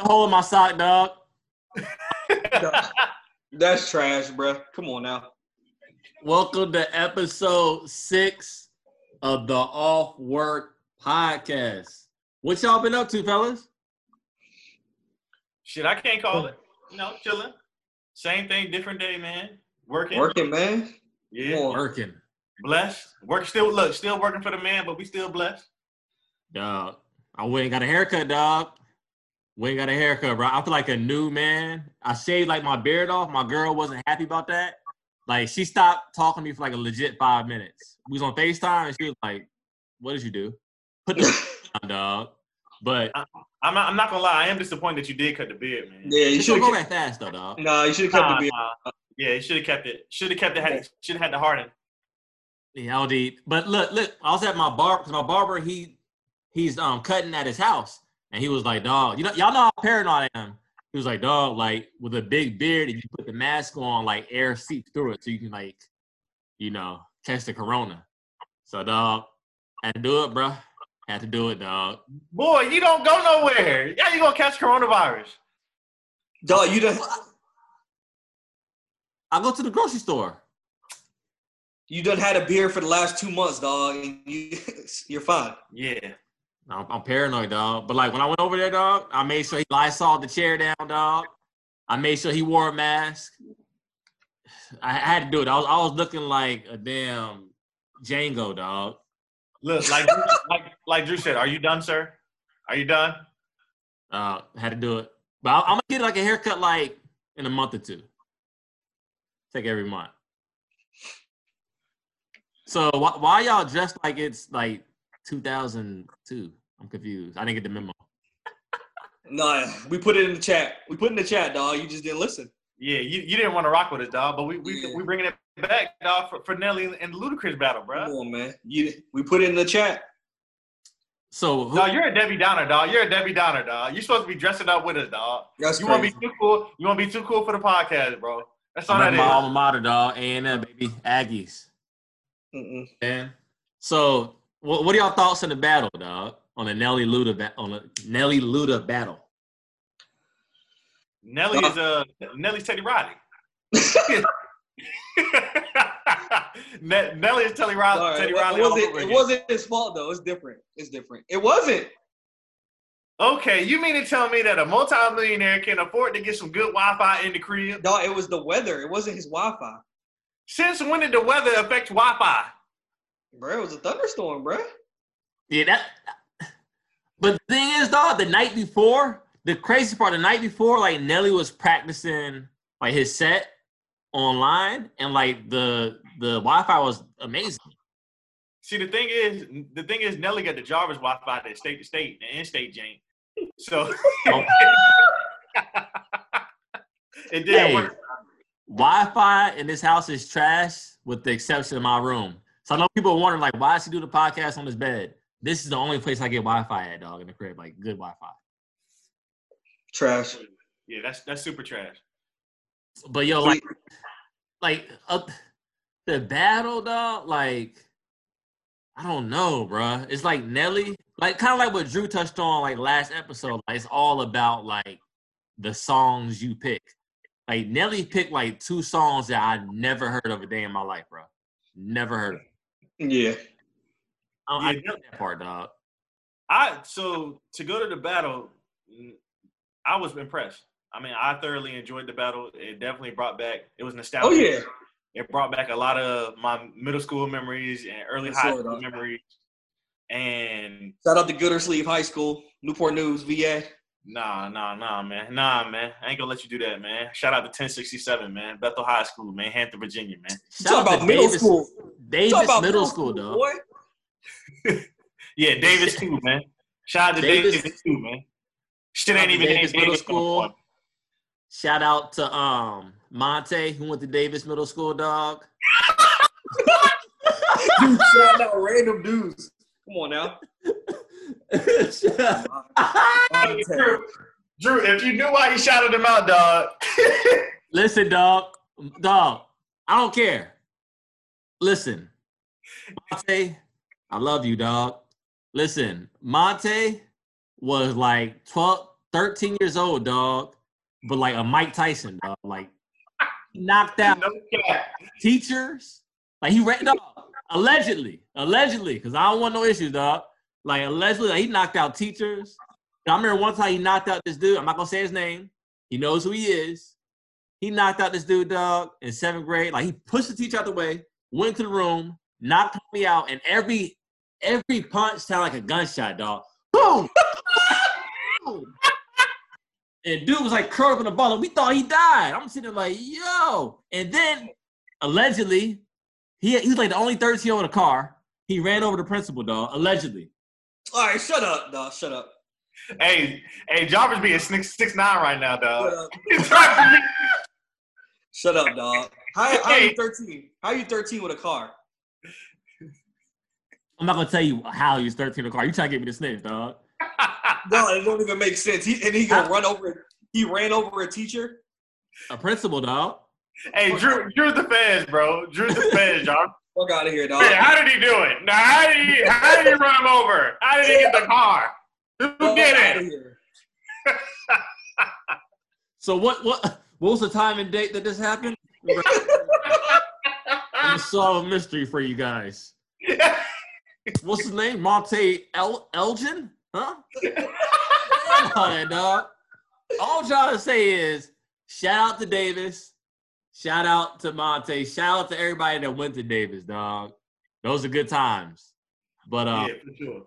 the hole in my sock, dog. That's trash, bro. Come on now. Welcome to episode six of the Off Work Podcast. What y'all been up to, fellas? Shit, I can't call it. Oh. You know, chilling. Same thing, different day, man. Working. Working, man. Yeah. on. Working, Blessed. Work still look, still working for the man, but we still blessed. dog. I went and got a haircut, dog. Went and got a haircut, bro. I feel like a new man. I shaved like my beard off. My girl wasn't happy about that. Like she stopped talking to me for like a legit five minutes. We was on FaceTime and she was like, "What did you do?" Put the on, dog. But I'm not, I'm not gonna lie, I am disappointed that you did cut the beard, man. Yeah, you should don't go have. that fast though, dog. No, you should have kept Nah, the beard. nah. Yeah, you should have kept it. Should have kept it. Should have had the harden. Yeah, I'll deep. But look, look, I was at my barber because my barber he he's um cutting at his house, and he was like, "Dog, you know, y'all know how paranoid I am." He was like, "Dog, like with a big beard, if you put the mask on, like air seeps through it, so you can like, you know, catch the corona." So, dog, had to do it, bro. Had to do it, dog. Boy, you don't go nowhere. Yeah, you gonna catch coronavirus. Dog, you done. I go to the grocery store. You done had a beard for the last two months, dog. And you, you're fine. Yeah. I'm, I'm paranoid, dog. But like when I went over there, dog, I made sure he Lysol the chair down, dog. I made sure he wore a mask. I had to do it. I was I was looking like a damn Django, dog. Look, like like like Drew said, are you done, sir? Are you done? Uh, had to do it. But I, I'm gonna get like a haircut like in a month or two. Take every month. So why, why y'all dressed like it's like 2002? I'm confused. I didn't get the memo. Nah, we put it in the chat. We put it in the chat, dog. You just didn't listen. Yeah, you, you didn't want to rock with us, dog. But we we Yeah. we bringing it back, dog, for, for Nelly and the Ludacris battle, bro. Come on, man. You, we put it in the chat. So who, Dog, you're a Debbie Downer, dog. You're a Debbie Downer, dog. You're supposed to be dressing up with us, dog. That's You want to be too cool. You want to be too cool for the podcast, bro. That's all I'm that at my is. alma mater, dog. A and M, baby, Aggies. Mm-mm. Man. So, what, what are y'all thoughts on the battle, dog? On a Nelly Luda ba- on the Nelly Luda battle. Nelly is uh Nelly's Teddy Riley. Ne- Nelly is Teddy Riley. All right, Teddy Riley it wasn't, it wasn't his fault though. It's different. It's different. It wasn't. Okay, you mean to tell me that a multimillionaire can afford to get some good Wi-Fi in the crib? Dog, it was the weather. It wasn't his Wi-Fi. Since when did the weather affect Wi-Fi? Bro, it was a thunderstorm, bro. Yeah, that. But the thing is, dog, the night before, the crazy part, the night before, like Nelly was practicing like his set online, and like the the Wi-Fi was amazing. See, the thing is, the thing is, Nelly got the Jarvis Wi-Fi that state to state, the in-state jank. So Oh. it didn't Hey. work. Wi-Fi in this house is trash, with the exception of my room. So I know people are wondering, like, why does he do the podcast on his bed? This is the only place I get Wi-Fi at, dog, in the crib, like good Wi-Fi. Trash. Yeah, that's that's super trash. But yo, like, like uh, the battle, dog. Like, I don't know, bruh. It's like Nelly, like kind of like what Drew touched on, like last episode. Like, it's all about like the songs you pick. Like Nelly picked like two songs that I never heard of a day in my life, bro. Never heard. Of. Yeah. Oh, I, I Yeah, get that part, dog. I so to go to the battle, I was impressed. I mean, I thoroughly enjoyed the battle. It definitely brought back. It was nostalgic. Oh yeah. It brought back a lot of my middle school memories and early Yes, high school dog. memories. And Shout out to Gildersleeve High School, Newport News, VA. nah, nah, nah, man, nah, man. I ain't gonna let you do that, man. Shout out to 1067, man. Bethel High School, man. Hampton, Virginia, man. Shout Talk out about to middle Davis, school. Davis Talk about middle school, dog. boy. Yeah, Davis too, man. Shout out to Davis- Davis, too, man. Shit Shout ain't out to even Davis named Middle Davis no. School. Shout out to um Monte, who went to Davis Middle School, dog. Dude, shout out random dudes. Come on now. Drew, Drew, if you knew why he shouted him out, dog. Listen, dog, dog. I don't care. Listen, Monte, I love you, dog. Listen, Monte was like 12, 13 years old, dog, but like a Mike Tyson, dog. Like knocked out No teachers. Like he ran, dog, allegedly, allegedly, because I don't want no issues, dog. Like allegedly, like, he knocked out teachers. I remember one time he knocked out this dude. I'm not gonna say his name. He knows who he is. He knocked out this dude, dog, in seventh grade. Like he pushed the teacher out the way, went to the room, knocked me out, and every every punch sounded like a gunshot, dog. Boom! Boom! And dude was like curled up in the ball. and We thought he died. I'm sitting there like, yo. And then allegedly, he, he was like the only 13 year old in the car. He ran over the principal, dog. Allegedly. All right, shut up, dog. Shut up. Hey, hey, Jarvis being six six nine right now, Shut dog. up, He's trying to be- shut up dog. How, how are you 13? How are you 13 with a car? I'm not gonna tell you how he's 13 in the car. You trying to get me to sniff, dog. No, it don't even make sense. He, and he gonna run over. He ran over a teacher. A principal, dog. hey, Drew, Drew's the fans, bro. Drew's the fans, Jarvis. Fuck out of here, dog. Hey, how did he do it? Now, how did he? How did he run him over? How did he get the car? Who Fuck did it? So what what what was the time and date that this happened? I'm gonna solve a mystery for you guys. What's his name? Monte El- Elgin? Huh? Come on, dog. All I'm trying to say is shout out to Davis. Shout out to Monte. Shout out to everybody that went to Davis, dog. Those are good times. But uh yeah, for sure.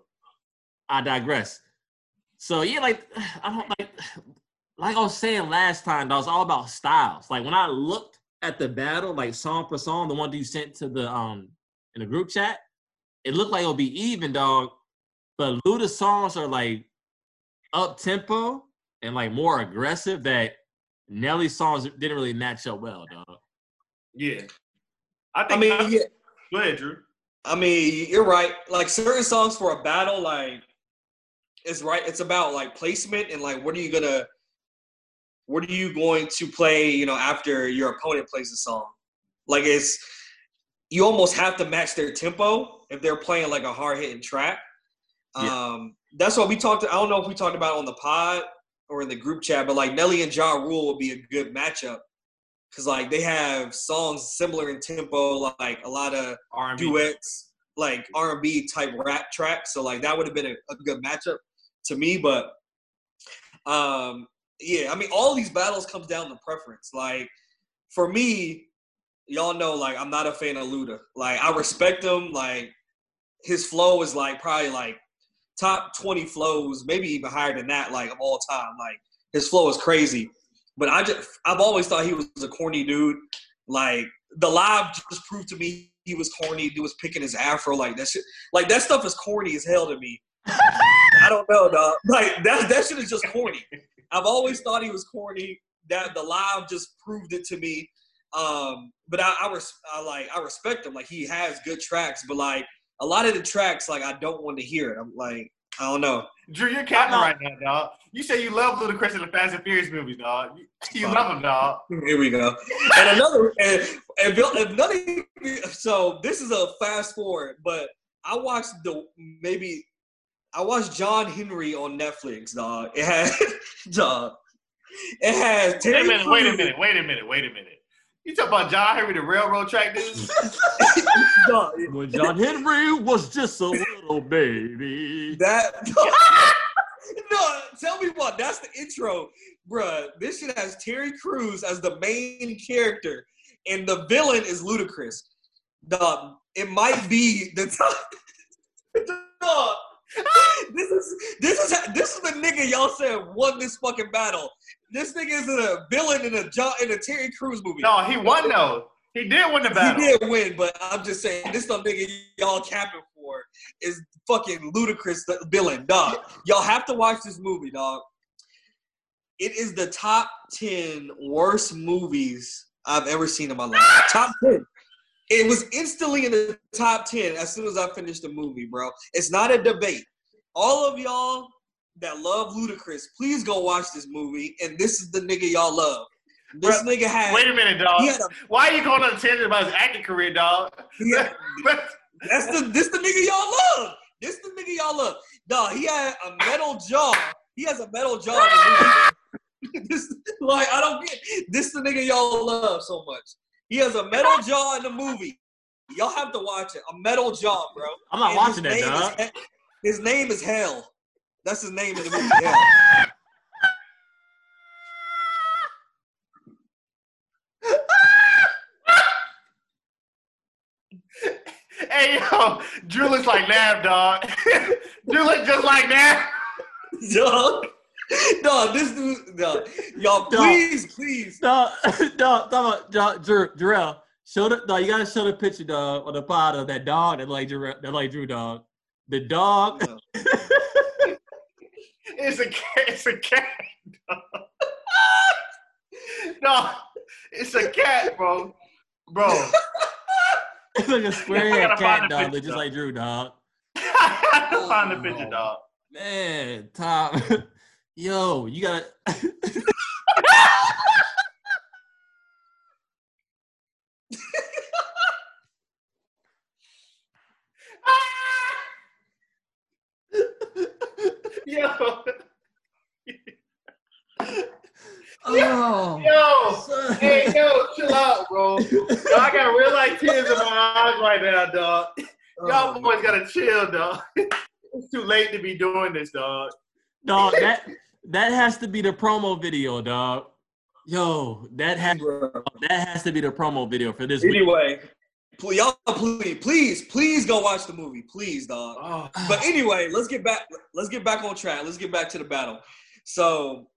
I digress. So yeah, like I don't like like I was saying last time, that was all about styles. Like when I looked at the battle, like song for song, the one that you sent to the um in the group chat, it looked like it'll be even, dog. But Luda songs are like up tempo and like more aggressive that Nelly's songs didn't really match up well, dog. Yeah. I I think. mean, yeah. go ahead, Drew. I mean, you're right. Like certain songs for a battle, like it's right. It's about like placement and like what are you gonna, what are you going to play? You know, after your opponent plays the song, like it's you almost have to match their tempo if they're playing like a hard hitting track. Yeah. Um, that's what we talked. I don't know if we talked about on the pod or in the group chat, but like Nelly and Ja Rule would be a good matchup because like they have songs similar in tempo, like a lot of R&B. duets, like R and B type rap tracks. So like that would have been a, a good matchup to me. But um, yeah, I mean, all these battles comes down to preference. Like for me, y'all know, like I'm not a fan of Luda. Like I respect him. Like his flow is like probably like top 20 flows, maybe even higher than that, like of all time. Like his flow is crazy. But I just I've always thought he was a corny dude. Like the live just proved to me he was corny. He was picking his afro like that shit. Like that stuff is corny as hell to me. I don't know, dog. Like that that shit is just corny. I've always thought he was corny. That the live just proved it to me. Um, but I, I, res- I like I respect him. Like he has good tracks, but like a lot of the tracks, like I don't want to hear it. I'm like I don't know. Drew, you're capping right now, dog. You say you love Ludacris in the Fast and Furious movies, dog. You, you love him, dog. Here we go. And another, and, and Bill- if none of you, so this is a fast forward, but I watched the maybe I watched John Henry on Netflix, dog. It has dog. It has Wait a minute, wait a minute, wait a minute, wait a minute. You talking about John Henry, the railroad track dude? dog, When John Henry was just a little baby. That no, tell me what. That's the intro, bruh. This shit has Terry Crews as the main character, and the villain is Ludacris. Dog, it might be the top. Dog, this is this is this is the nigga y'all said won this fucking battle. This nigga is a villain in a John in a Terry Crews movie. No, he won though. He did win the battle. He did win, but I'm just saying this the nigga y'all capping for is fucking Ludacris the villain, dog. Y'all have to watch this movie, dog. It is the top ten worst movies I've ever seen in my life. top ten. It was instantly in the top ten as soon as I finished the movie, bro. It's not a debate. all of y'all that love Ludacris, please go watch this movie. And this is the nigga y'all love. This Bruh, nigga had. Wait a minute, dog. A, Why are you going on a tangent about his acting career, dog? that's the this the nigga y'all love. This the nigga y'all love. Dog, he had a metal jaw. He has a metal jaw. in the movie. this like I don't get this the nigga y'all love so much. He has a metal jaw in the movie. Y'all have to watch it. A metal jaw, bro. I'm not And watching that, is dog. His name is Hell. That's his name in the movie. Hell. hey, yo, Drew looks like Nav, dog. Drew looks just like Nav. Dog. Dog, this dude, dog. Y'all, Dog. please, please. No, no, no, no, Drew, Jarrell, show the, no, you gotta show the picture, dog, on the pod of that dog that like Jarrell, that like Drew, dog. The dog, It's a cat. It's a cat. no, it's a cat, bro. Bro, it's like a square cat, dog, that just like Drew, dog. I gotta find the picture, oh, dog. Man, Tom, yo, you gotta. Yo, oh, yo, son. hey, yo, chill out, bro. Yo, I got real life tears in my eyes right now, dog. Oh. Y'all Oh, boys gotta chill, dog. It's too late to be doing this, dog. dog, that that has to be the promo video, dog. Yo, that has that has to be the promo video for this. Anyway, pl- y'all, please, please, please go watch the movie, please, dog. Oh, But anyway, let's get back. Let's get back on track. Let's get back to the battle. So,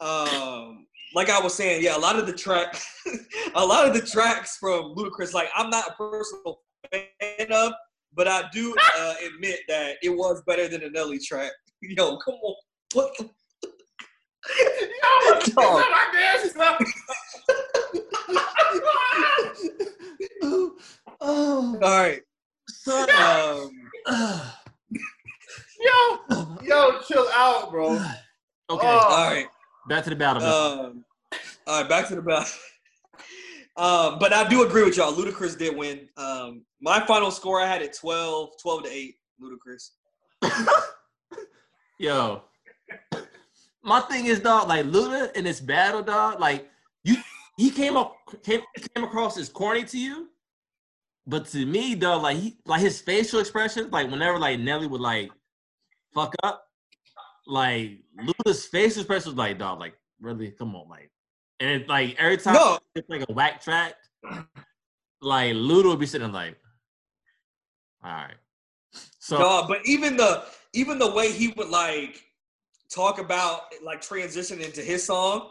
um, like I was saying, yeah, a lot of the track, a lot of the tracks from Ludacris, like I'm not a personal fan of, but I do uh, admit that it was better than the Nelly track. Yo, come on, what? The- Yo, Dog. my. Oh, All right. son. Um, Yo, yo, chill out, bro. okay, Oh. all right. back to the battle. Um, all right, back to the battle. Um, but I do agree with y'all. Ludacris did win. Um, my final score, I had it 12, 12 to 8. Ludacris. Yo, my thing is, dog. Like Luda in this battle, dog. Like you, he came up, came, came across as corny to you, but to me, though, like he, like his facial expressions, like whenever like Nelly would like fuck up, like Luda's facial expression was like, dog, like really, come on, like, and it, like every time No, it's like a whack track, like Luda would be sitting like, all right, so no, but even the even the way he would like talk about like transition into his song,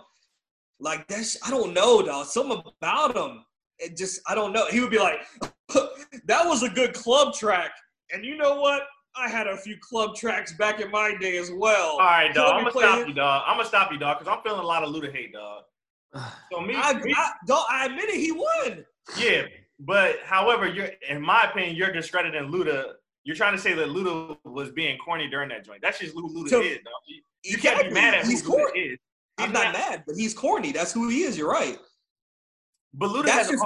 like that's I don't know, dog. Something about him. It just I don't know. He would be like, that was a good club track. And you know what? I had a few club tracks back in my day as well. All right, dog. let I'm gonna stop it. you, dog. I'm gonna stop you, dog, because I'm feeling a lot of Luda hate, dog. So me, I, me- I, don't, I admit it, he won. yeah. But however, you're in my opinion, you're discrediting Luda. You're trying to say that Luda was being corny during that joint. That's just who Luda So- is, dog. You, you can't be mad at who he's Luda corny. is. I'm He's not mad, but he's corny. That's who he is. You're right. But Luda That's has just-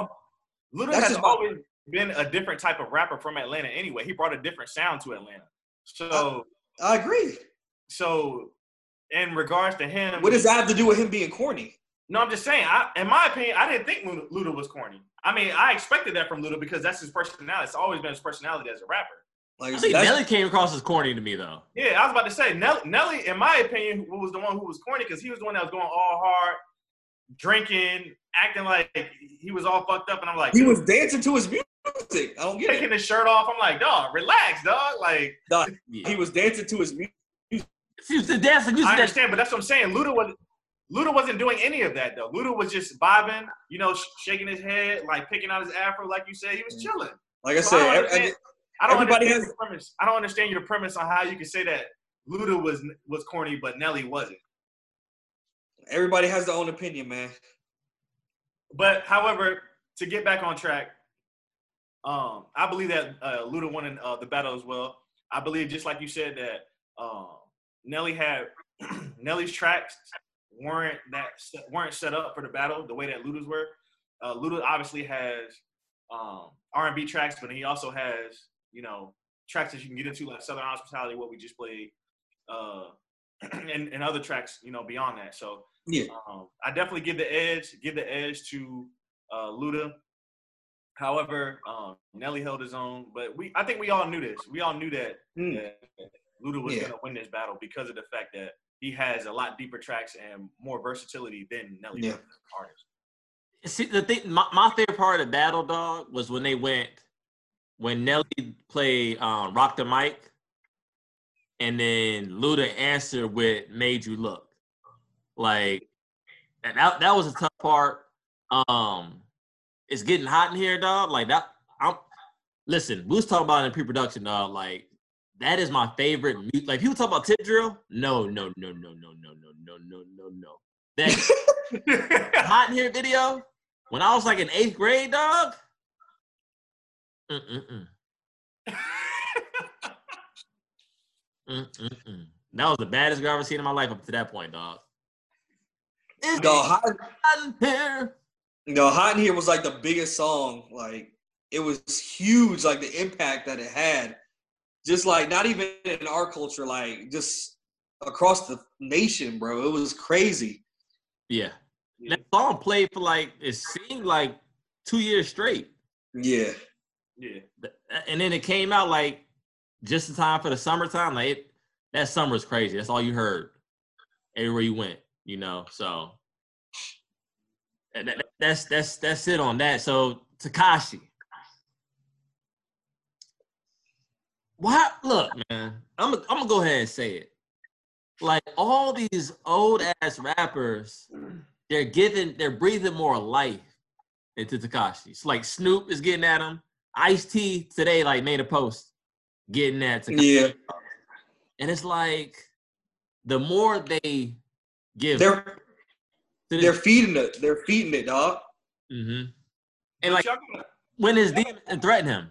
Luda has just my- always been a different type of rapper from Atlanta. Anyway, he brought a different sound to Atlanta. So, I agree. so in regards to him, What does that have to do with him being corny? No, I'm just saying. I, in my opinion, I didn't think Luda, Luda was corny. I mean, I expected that from Luda because that's his personality. It's always been his personality as a rapper. Like I think Nelly came across as corny to me though. Yeah, I was about to say Nelly, Nelly in my opinion, was the one who was corny because he was the one that was going all hard, drinking, acting like he was all fucked up, and I'm like, he was dancing to his music. I don't get it. taking his shirt off. I'm like, dog, relax, dog. Like, Dog, Yeah. he was dancing to his music. He was dancing. I the understand, but that's what I'm saying. Luda was. Luda wasn't doing any of that though. Luda was just vibing, you know, sh- shaking his head, like picking out his afro, like you said. He was mm. chilling. Like I So I said, don't every- understand- I don't Everybody understand has- your premise. I don't understand your premise on how you can say that Luda was was corny, but Nelly wasn't. everybody has their own opinion, man. But however, to get back on track, um, I believe that uh, Luda won in uh, the battle as well. I believe, just like you said, that um, Nelly had Nelly's tracks weren't that weren't set up for the battle the way that Luda's were. Uh, Luda obviously has um, R&B tracks, but he also has you know tracks that you can get into like Southern Hospitality, what we just played, uh, and, and other tracks you know beyond that. So Yeah. um, I definitely give the edge, give the edge to uh, Luda. However, um, Nelly held his own, but we I think we all knew this. We all knew that, Mm. that Luda was Yeah. going to win this battle because of the fact that he has a lot deeper tracks and more versatility than Nelly Yeah. does as an artist. See the thing, my, my favorite part of Battle Dog was when they went when Nelly played um, Rock the Mic, and then Luda answered with "Made You Look." Like and that that was a tough part. Um, it's getting hot in here, dog. Like that. I'm listen. We was talking about it in pre-production, dog. Like that is my favorite. mu- Like people talk about tip drill. No, no, no, no, no, no, no, no, no, no, no. That hot in here video when I was like in eighth grade, dog. Mm-mm-mm. Mm-mm-mm. That was the baddest girl I've ever seen in my life up to that point, dog. It's hot, hot in here. No, hot in here was like the biggest song. Like it was huge. Like the impact that it had, just like not even in our culture, like just across the nation, bro. It was crazy. Yeah. Yeah. That song played for like it seemed like two years straight. Yeah, yeah. And then it came out like just in time for the summertime. Like it, that summer was crazy. That's all you heard everywhere you went, you know. So that- that- that's that's that's it on that. So Tekashi. What look, man, I'm I'm gonna go ahead and say it. Like all these old ass rappers, they're giving they're breathing more life into Tekashi. It's like Snoop is getting at him. Ice T today like made a post getting at Tekashi. yeah. And it's like the more they give They're to they're feeding it. They're feeding it, dog. Mm-hmm. And like y'all gotta, when his demon and threaten him.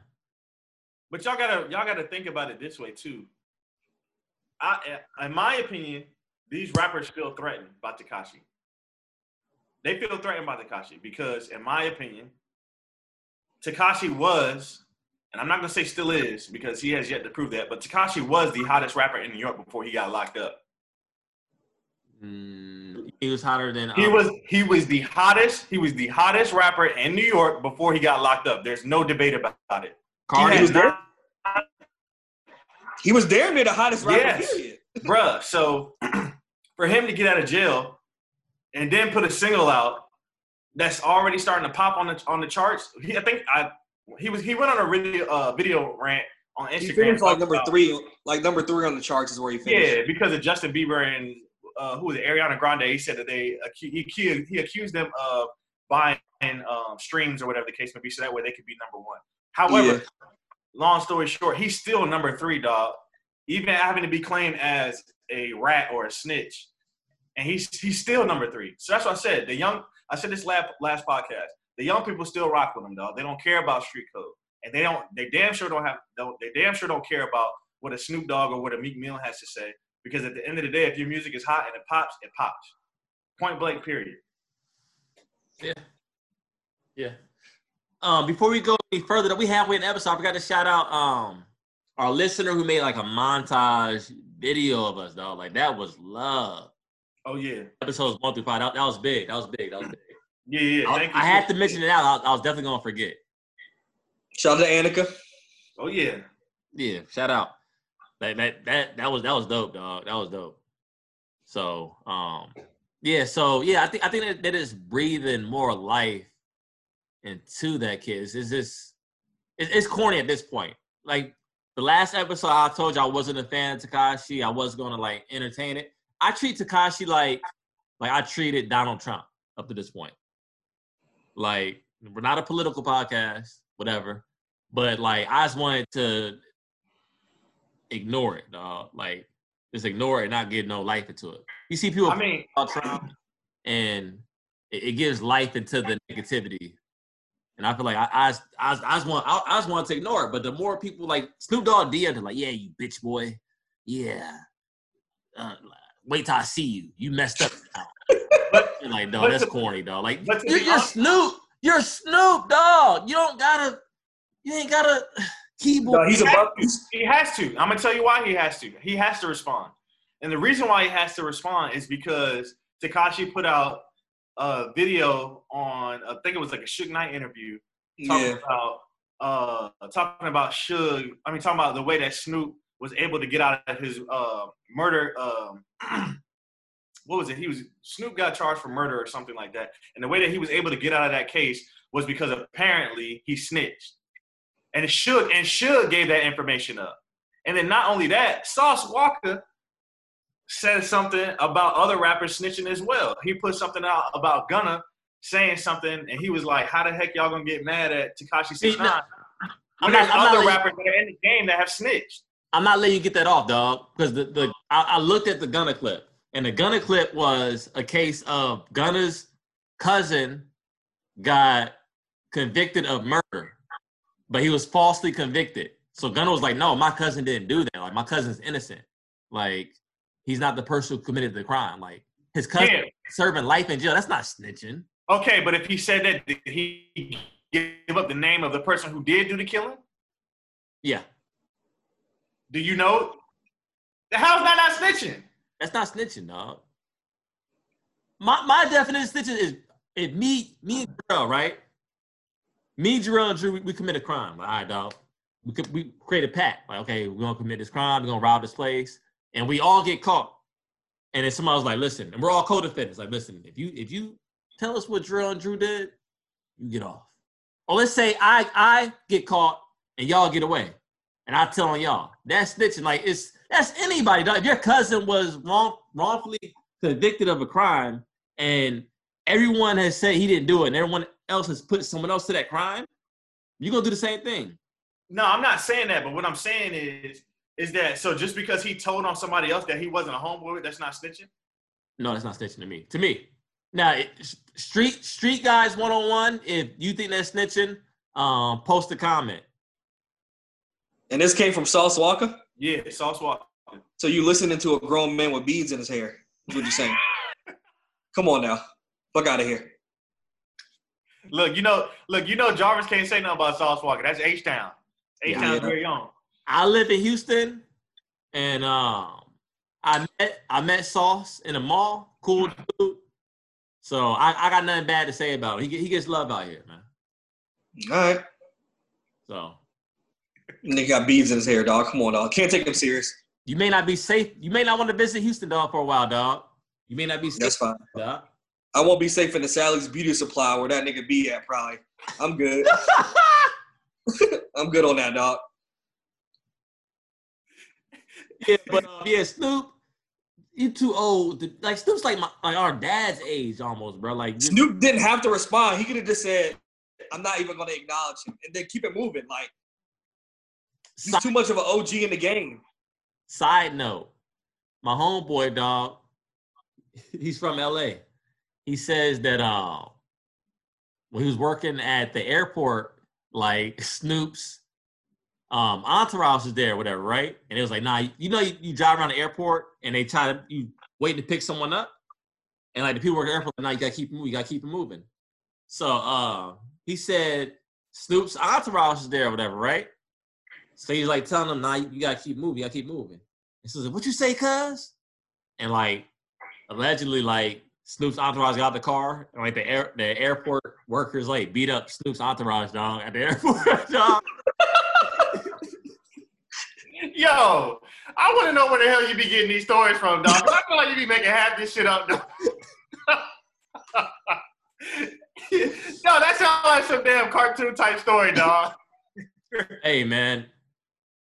but y'all gotta y'all gotta think about it this way too. I, in my opinion, these rappers feel threatened by Tekashi. They feel threatened by Tekashi because, in my opinion, Tekashi was, and I'm not gonna say still is because he has yet to prove that, but Tekashi was the hottest rapper in New York before he got locked up. Mm, he was hotter than He um, was he was the hottest he was the hottest rapper in New York before he got locked up. There's no debate about it. Cardi. He was there? He was damn near the hottest rapper. Yes. Period. bruh. So for him to get out of jail and then put a single out that's already starting to pop on the on the charts, he, I think I he was he went on a video uh, video rant on Instagram. He finished like number about- three, like number three on the charts is where he finished. Yeah, because of Justin Bieber and uh, who was it, Ariana Grande. He said that they he, he he accused them of buying um, streams or whatever the case may be, so that way they could be number one. However, long story short, he's still number three, dog. Even having to be claimed as a rat or a snitch, and he's he's still number three. So that's what I said. The young, I said this last last podcast. The young people still rock with him, dog. They don't care about street code, and they don't. They damn sure don't have. Don't, they damn sure don't care about what a Snoop Dogg or what a Meek Mill has to say. Because at the end of the day, if your music is hot and it pops, it pops. Point blank. Period. Yeah. Yeah. Um, before we go any further, that we halfway in the episode. I forgot to shout out um our listener who made like a montage video of us, dog. Like that was love. Oh yeah, Episodes one through five. That, that was big. That was big. That was big. yeah, yeah. I, Thank you. I had to mention it out. I, I was definitely gonna forget. Shout out to Annika. Oh yeah. Yeah, shout out. That that that that was that was dope, dog. That was dope. So um yeah, so yeah, I think I think that, that is breathing more life into that kid. It's just it's, it's corny at this point. Like the last episode, I told you I wasn't a fan of Tekashi. I was gonna like entertain it. I treat Tekashi like like I treated Donald Trump up to this point. Like we're not a political podcast, whatever. But like I just wanted to ignore it, dog. Like just ignore it, and not get no life into it. You see people I mean, and it, it gives life into the negativity. And I feel like I, I, just- I, just- I just want, I, I just want to ignore it. But the more people like Snoop Dogg DM'd him, like, yeah, you bitch boy, yeah, uh, wait till I see you. You messed up. You're like, dog, but that's to- corny, dog. Like, you're, you're Snoop. You're Snoop, dog. You don't gotta. You ain't gotta keyboard. No, he's above. He's, He has to. I'm gonna tell you why he has to. He has to respond, and the reason why he has to respond is because Tekashi put out a video on I think it was like a Suge Knight interview talking yeah, about uh talking about Suge. I mean talking about the way that Snoop was able to get out of his uh murder. Um, what was it? He was Snoop got charged for murder or something like that, and the way that he was able to get out of that case was because apparently he snitched, and Suge and Suge gave that information up, and then not only that, Sauce Walka said something about other rappers snitching as well. He put something out about Gunna saying something, and he was like, "How the heck y'all gonna get mad at Tekashi See, Six no, Nine? I'm When not, there's I'm, other letting, rappers that are in the game that have snitched." I'm not letting you get that off, dog. Because the, the I, I looked at the Gunna clip, and the Gunna clip was a case of Gunna's cousin got convicted of murder, but he was falsely convicted. So Gunna was like, "No, my cousin didn't do that. Like my cousin's innocent. Like he's not the person who committed the crime. Like his cousin Yeah. serving life in jail. That's not snitching." Okay, but if he said that, did he give up the name of the person who did do the killing? Yeah, Do you know? The how's that not snitching? that's not snitching, dog. My my definition of snitching is if me me and Jarrell, right? Me, and Drew, we, we commit a crime. Like, all right, dog. We could we create a pact. Like, okay, we're gonna commit this crime. We're gonna rob this place, and we all get caught. And then somebody was like, "Listen," and we're all co-defendants. Like, listen, if you if you tell us what Jarrell and Drew did, you get off. Or let's say I I get caught and y'all get away, and I tell on y'all. That's snitching. Like it's that's anybody. Dog. If your cousin was wrong wrongfully convicted of a crime, and everyone has said he didn't do it, and everyone else has put someone else to that crime, you're gonna do the same thing. No, I'm not saying that. But what I'm saying is, is that so just because he told on somebody else that he wasn't a homeboy, that's not snitching. No, that's not snitching to me. To me, now it, street street guys one on one. If you think that's snitching, um, post a comment. and this came from Sauce Walka. Yeah, Sauce Walka. So you listening to a grown man with beads in his hair? Is what you're saying? Come on now, fuck out of here. Look, you know, look, you know, Jarvis can't say nothing about Sauce Walka. That's H Town. H Town's Yeah. very young. I live in Houston, and um, I met I met Sauce in the mall. Cool dude. So I, I got nothing bad to say about him. He he gets love out here, man. All right, So nigga got beads in his hair, dog. Come on, dog. Can't take him serious. you may not be safe. You may not want to visit Houston, dog, for a while, dog. You may not be safe, That's fine. dog. I won't be safe in the Sally's Beauty Supply where that nigga be at. Probably. I'm good. I'm good on that, dog. yeah, but uh, yeah, Snoop, you too old. To, like Snoop's like my like our dad's age almost, bro. Like Snoop didn't have to respond. He could have just said, "I'm not even gonna acknowledge him," and then keep it moving. Like he's side, too much of an OG in the game. side note, my homeboy dog, he's from LA. He says that um when he was working at the airport, like Snoop's um entourage was there, whatever, right? And it was like, nah, you know, you, you drive around the airport and they try to you waiting to pick someone up, and like the people working at the airport, now you gotta keep moving, you gotta keep moving. So uh he said Snoop's entourage is there, whatever, right? So he's like telling them, nah, you, gotta keep moving, you gotta keep moving. And so like, what you say, cuz? And like allegedly, like Snoop's entourage got the car, and like the air the airport workers like beat up Snoop's entourage dog at the airport dog. Yo, I want to know where the hell you be getting these stories from, dog. I feel like you be making half this shit up, dog. no, that sounds like some damn cartoon type story, dog. hey man.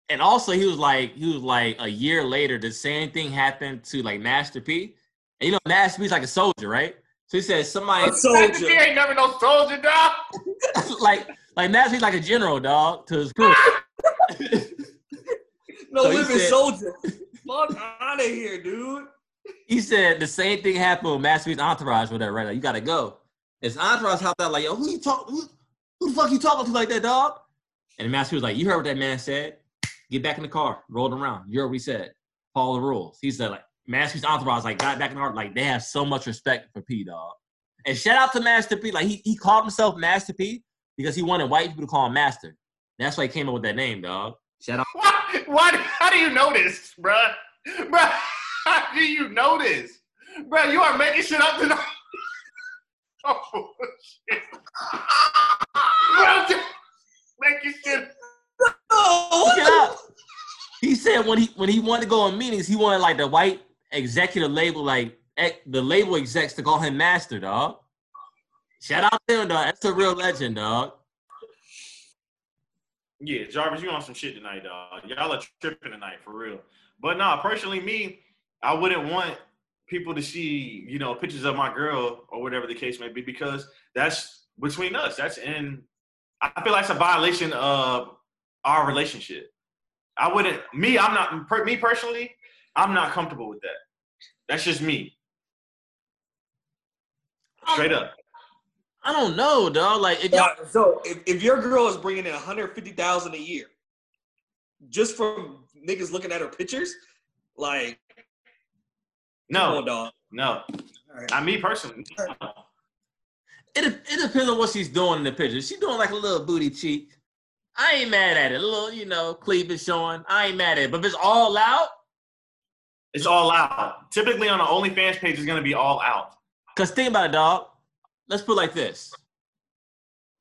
And also he was like, he was like a year later, the same thing happened to like Master P. And you know, Master P's like a soldier, right? So he said somebody A soldier. P ain't never no soldier, dog. like like Master P's like a general dog to his crew. No So living said- soldier. Fuck out of here, dude. he said the same thing happened with Master P's entourage, whatever, right? Like, you gotta go. His entourage hopped out like, yo, who you talk who, who the fuck you talking to like that, dog? And Master P was like, you heard what that man said? Get back in the car, rolled around. You heard what he said. Follow the rules. He said, like, Master P's entourage like got back in the art. Like they have so much respect for P, dog. And shout out to Master P. Like he he called himself Master P because he wanted white people to call him Master. That's why he came up with that name, dog. Shout out. Why? Why? How do you know this, bruh? Bruh, how do you know this, bruh? You are making shit up tonight. oh shit, bruh, making shit. Oh. He said when he when he wanted to go on meetings, he wanted like the white executive label, like ex- the label execs to call him Master, dog. Shout out to him, dog. That's a real legend, dog. Yeah, Jarvis, you on some shit tonight, dog. Y'all are tripping tonight for real. But nah, personally, me, I wouldn't want people to see, you know, pictures of my girl or whatever the case may be because that's between us. That's in. I feel like it's a violation of our relationship. I wouldn't. Me, I'm not. Me personally, I'm not comfortable with that. That's just me. Straight up. I don't know, dog. Like if y'all, so if, if your girl is bringing in 150,000 a year just from niggas looking at her pictures, like come No, on, dog. no. Alright. Not me personally. it it depends on what she's doing in the picture. She's doing like a little booty cheek. I ain't mad at it. A little, you know, cleavage showing. I ain't mad at it. But if it's all out, It's all out. Typically on the OnlyFans page, it's gonna be all out. Cause think about it, dog. Let's put it like this.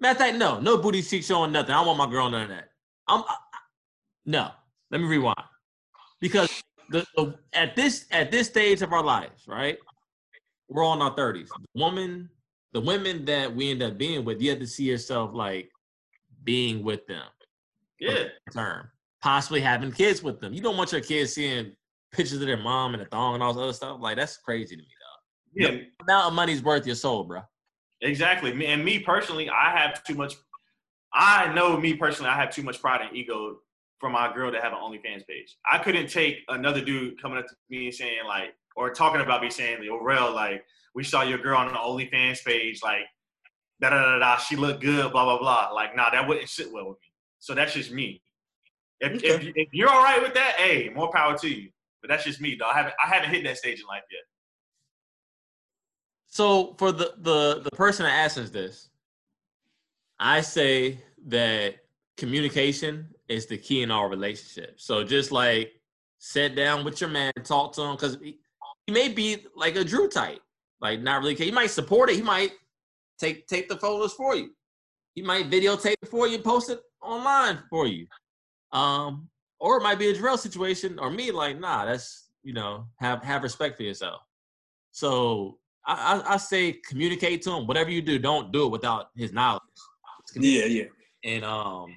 Matter of fact, no, no booty cheek showing nothing. I want my girl none of that. I'm I- no. Let me rewind. Because the, the at this at this stage of our lives, right? We're all in our thirties. The woman, the women that we end up being with, you have to see yourself like being with them Yeah. term. Possibly having kids with them. You don't want your kids seeing pictures of their mom and a thong and all this other stuff. Like that's crazy to me, though. Yeah. Amount of money's worth your soul, bro. Exactly. Me and me personally, I have too much. I know me personally, I have too much pride and ego for my girl to have an OnlyFans page. I couldn't take another dude coming up to me and saying like, or talking about me saying, "Orel, oh, like we saw your girl on the OnlyFans page, like da da da da, she looked good, blah blah blah." Like, nah, that wouldn't sit well with me. So that's just me. If, if, if you're all right with that, hey, more power to you. But that's just me, though. I haven't I haven't hit that stage in life yet. So for the the the person that asks us this, I say that communication is the key in our relationship. So just like sit down with your man, talk to him, because he, he may be like a Drew type, like not really. He might support it. He might take take the photos for you. He might videotape it for you, post it online for you. Um, or it might be a drill situation, or me like, nah, that's you know, have have respect for yourself. So I, I, I say communicate to him. Whatever you do, don't do it without his knowledge. Yeah, yeah. And um,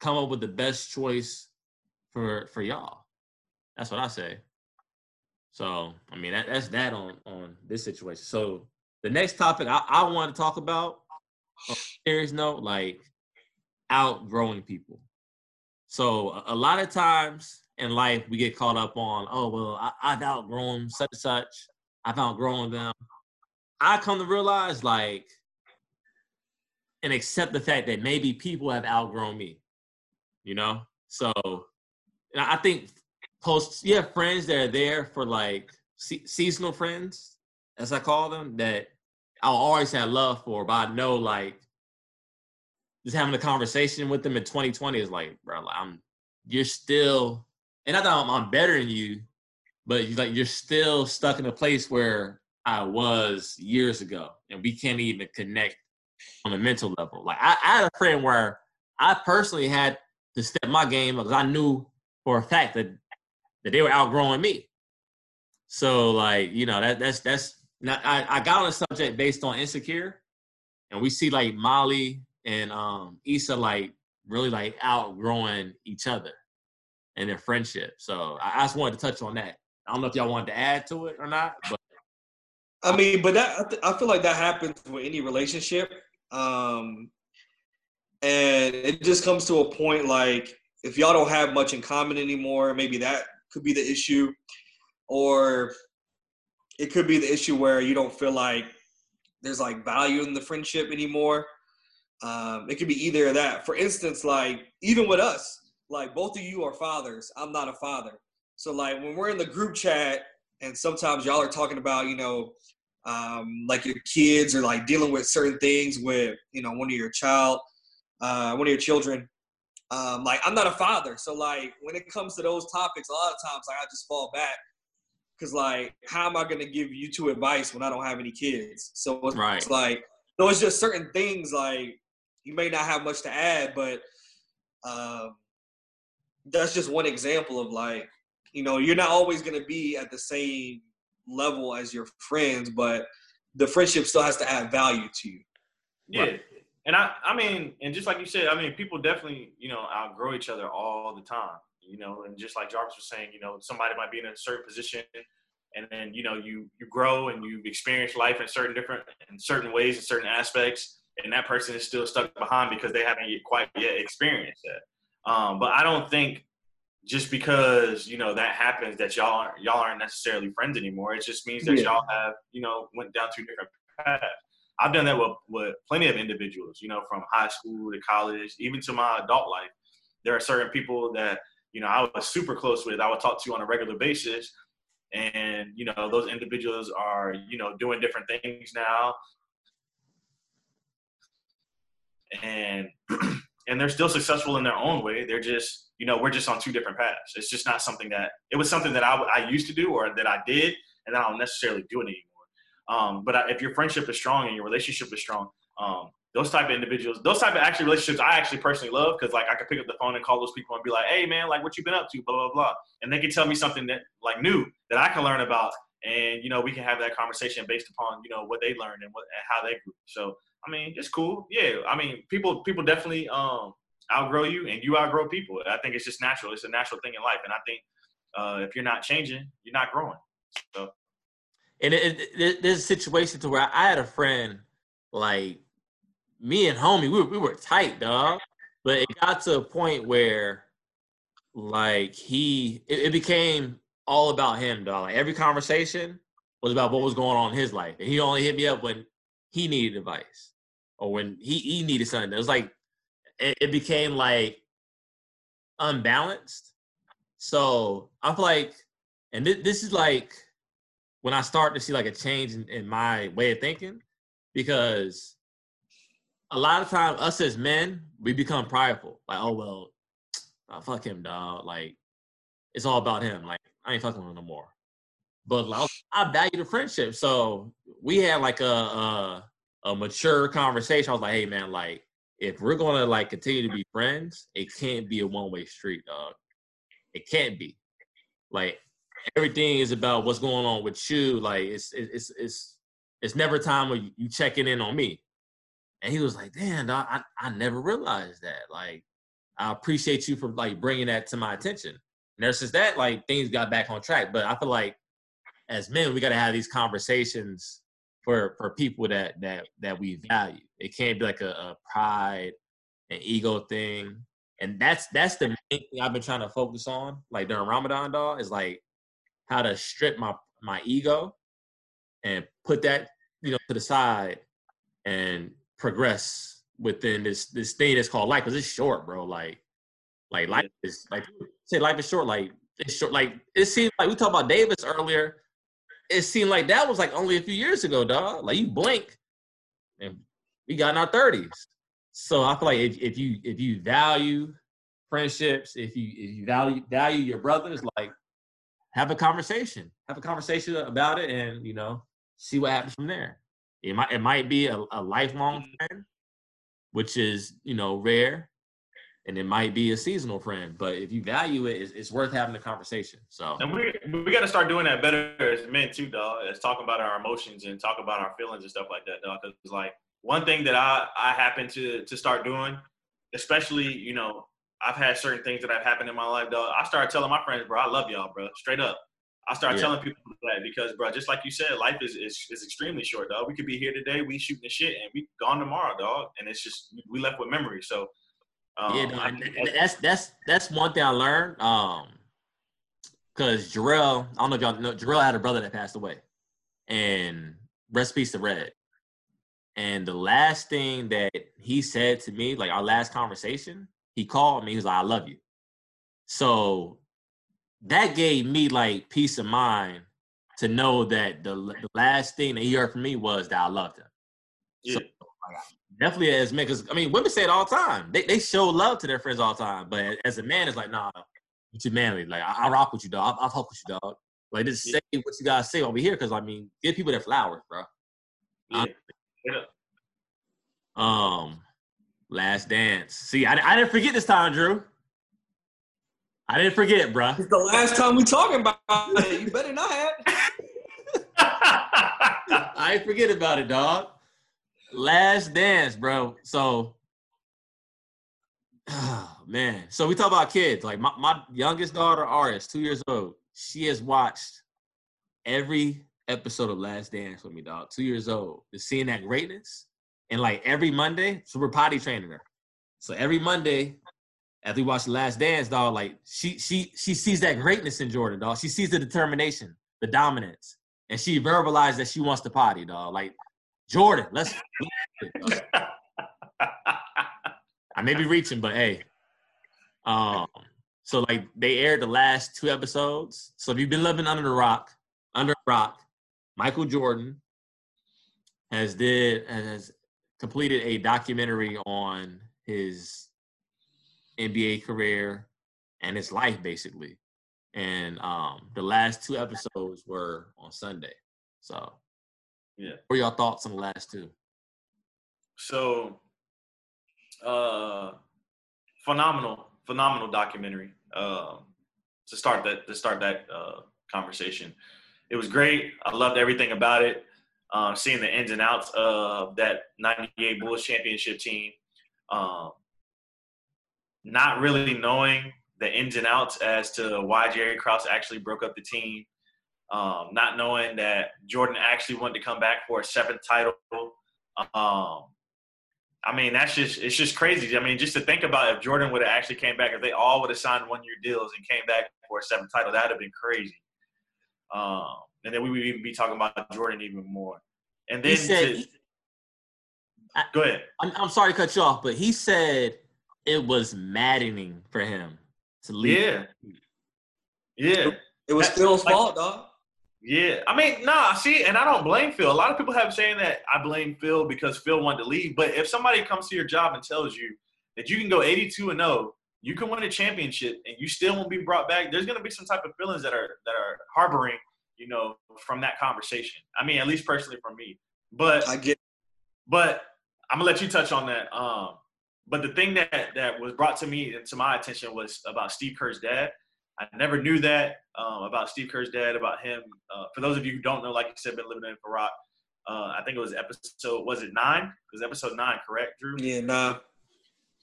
come up with the best choice for for y'all. That's what I say. So I mean that, that's that on on this situation. So the next topic I, I want to talk about on a serious note, like outgrowing people. So a, lot of times in life we get caught up on, oh well, I, I've outgrown such and such. I've outgrown them. I come to realize like and accept the fact that maybe people have outgrown me. You know? So I think post you have friends that are there for like se- seasonal friends, as I call them, that I'll always have love for, but I know like just having a conversation with them in 2020 is like, bro, I'm you're still and I thought I'm, better than you, but you like you're still stuck in a place where I was years ago, and we can't even connect on a mental level. Like I, I had a friend where I personally had to step my game because I knew for a fact that that they were outgrowing me. So like you know that that's that's not, I I got on the subject based on insecure, and we see like Molly and um Issa like really like outgrowing each other and their friendship. So I, I just wanted to touch on that. I don't know if y'all wanted to add to it or not, but I mean, but that I, feel like that happens with any relationship, um, and it just comes to a point like if y'all don't have much in common anymore, maybe that could be the issue, or it could be the issue where you don't feel like there's like value in the friendship anymore. Um, it could be either of that. For instance, like even with us, like both of you are fathers. I'm not a father, so like when we're in the group chat and sometimes y'all are talking about you know um, like your kids or like dealing with certain things with you know one of your child uh, one of your children um, like i'm not a father so like when it comes to those topics a lot of times like i just fall back because like how am i going to give you two advice when i don't have any kids so it's, Right. it's like no it's just certain things like you may not have much to add but um, that's just one example of like you know you're not always going to be at the same level as your friends but the friendship still has to add value to you Yeah. Right. And I, I mean, and just like you said, I mean, people definitely, you know, outgrow each other all the time, you know, and just like Jarvis was saying, you know, somebody might be in a certain position and then, you know, you, you grow and you experience life in certain different, in certain ways, in certain aspects, and that person is still stuck behind because they haven't yet quite yet experienced that. Um, but I don't think just because, you know, that happens that y'all aren't, y'all aren't necessarily friends anymore. It just means that Yeah. y'all have, you know, went down two different paths. I've done that with, with plenty of individuals, you know, from high school to college, even to my adult life. There are certain people that, you know, I was super close with, I would talk to on a regular basis. And, you know, those individuals are, you know, doing different things now. And and they're still successful in their own way. They're just, you know, we're just on two different paths. It's just not something that it was something that I, I used to do or that I did, and I don't necessarily do it anymore. Um, but I- if your friendship is strong and your relationship is strong, um, those type of individuals, those type of actually relationships, I actually personally love because like I could pick up the phone and call those people and be like, "Hey man, like what you been up to?" Blah blah blah, and they can tell me something that like new that I can learn about, and you know we can have that conversation based upon you know what they learned and what and how they grew. So I mean, it's cool. Yeah, I mean, people people definitely um, outgrow you and you outgrow people. I think it's just natural. It's a natural thing in life, and I think uh, if you're not changing, you're not growing. So And it, it, there's a situation to where I had a friend, like me and homie, we were, we were tight, dog. But it got to a point where, like, he it, it became all about him, dog. Like every conversation was about what was going on in his life, and he only hit me up when he needed advice or when he he needed something. It was like it, it became like unbalanced. So I feel like, and thi- this is like when I start to see like a change in, in my way of thinking, because a lot of times us as men, we become prideful. Like, oh well, uh, fuck him, dog. Like, it's all about him. Like, I ain't fucking with him no more. But like, I value the friendship, so we had like a, a a mature conversation. I was like, hey man, like if we're gonna like continue to be friends, it can't be a one way street, dog. It can't be. Like everything is about what's going on with you. Like it's it's it's it's never time where you, you checking in on me. And he was like, damn, dog, I, I never realized that. Like, I appreciate you for like bringing that to my attention. And ever since that, like things got back on track. But I feel like as men, we got to have these conversations for for people that that that we value. It can't be like a, a pride and ego thing. And that's that's the main thing I've been trying to focus on, like during Ramadan, dog, is like how to strip my my ego and put that you know to the side and progress within this this thing that's called life because it's short, bro. Like like life is like say life is short. Like it's short. Like it seems like we talked about Davis earlier. It seemed like that was like only a few years ago, dog. Like you blink, and we got in our thirties. So I feel like if, if you if you value friendships, if you if you value value your brothers, like have a conversation, have a conversation about it, and you know see what happens from there. It might it might be a, a lifelong mm. friend, which is you know rare, and it might be a seasonal friend. But if you value it, it's, it's worth having a conversation. So And we we got to start doing that better as men too, dog. As talk about our emotions and talk about our feelings and stuff like that, dog. Because like one thing that I I happen to to start doing, especially you know I've had certain things that have happened in my life, dog. I started telling my friends, bro, I love y'all, bro, straight up. I started Yeah. telling people that because, bro, just like you said, life is, is is extremely short, dog. We could be here today, we shooting the shit, and we gone tomorrow, dog. And it's just we left with memories. So um, yeah, no, and- and that's that's that's one thing I learned. Um, because Jarrell, I don't know if y'all know, Jarrell had a brother that passed away, and rest peace to Red. And the last thing that he said to me, like our last conversation, he called me. He was like, "I love you." So that gave me like peace of mind to know that the, the last thing that he heard from me was that I loved him. Yeah. So, definitely as men, because I mean, women say it all the time. They they show love to their friends all the time, but as a man, it's like, nah, you too manly. Like I, I rock with you, dog. I'll fuck with you, dog. Like just say what you gotta say over here, because I mean, give people their flowers, bro. Yeah. Um, Last Dance. See, I, I didn't forget this time, Drew. I didn't forget, bro. It's the last time we talking about it. You better not have. I ain't forget about it, dog. Last Dance, bro. So, man. So we talk about kids. Like my, my youngest daughter, Aris, two years old. She has watched every episode of Last Dance with me, dog. Two years old. Just seeing that greatness. And like every Monday, so we're potty training her. So every Monday, as we watch The Last Dance, dog, like she she she sees that greatness in Jordan, dog. She sees the determination, the dominance, and she verbalized that she wants to potty, dog. Like Jordan, let's. I may be reaching, but hey. Um. So like they aired the last two episodes. So if you've been living under the rock, under a rock, Michael Jordan has did has completed a documentary on his NBA career and his life basically. And um the last two episodes were on Sunday. So Yeah. What are your thoughts on the last two? So, uh, phenomenal, phenomenal documentary. Um, to start that, to start that uh, conversation, it was great. I loved everything about it. Um, seeing the ins and outs of that '98 Bulls championship team. Um, not really knowing the ins and outs as to why Jerry Krause actually broke up the team. Um, not knowing that Jordan actually wanted to come back for a seventh title. Um, I mean, that's just it's just crazy. I mean, just to think about if Jordan would have actually came back, if they all would have signed one year deals and came back for a seventh title, that'd have been crazy. Um, and then we would even be talking about Jordan even more. And then He said to, he- I- go ahead. I'm, I'm sorry to cut you off, but he said it was maddening for him to leave. Yeah. Yeah. It was That's Phil's like- fault, dog. Yeah, I mean, nah. See, and I don't blame Phil. A lot of people have saying that I blame Phil because Phil wanted to leave. But if somebody comes to your job and tells you that you can go 82 and 0, you can win a championship, and you still won't be brought back, there's going to be some type of feelings that are that are harboring, you know, from that conversation. I mean, at least personally for me. But I get. but I'm gonna let you touch on that. Um, but the thing that that was brought to me and to my attention was about Steve Kerr's dad. I never knew that um, about Steve Kerr's dad, about him. Uh, for those of you who don't know, like you said, been living in Iraq. Uh, I think it was episode was it nine? It was episode nine, correct, Drew? Yeah, nah.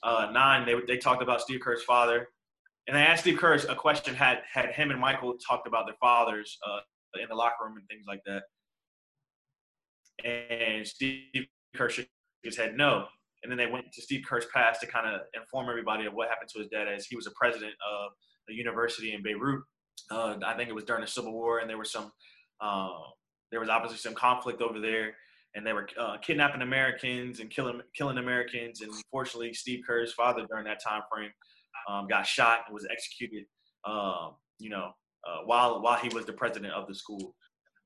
Uh, nine. They they talked about Steve Kerr's father, and they asked Steve Kerr a question. Had had him and Michael talked about their fathers uh, in the locker room and things like that. And Steve Kerr shook his head no. And then they went to Steve Kerr's past to kind of inform everybody of what happened to his dad as he was a president of a university in Beirut. Uh, I think it was during the Civil War, and there was some, uh, there was obviously some conflict over there, and they were uh, kidnapping Americans and killing killing Americans. And unfortunately, Steve Kerr's father during that time frame um, got shot and was executed. Um, you know, uh, while while he was the president of the school.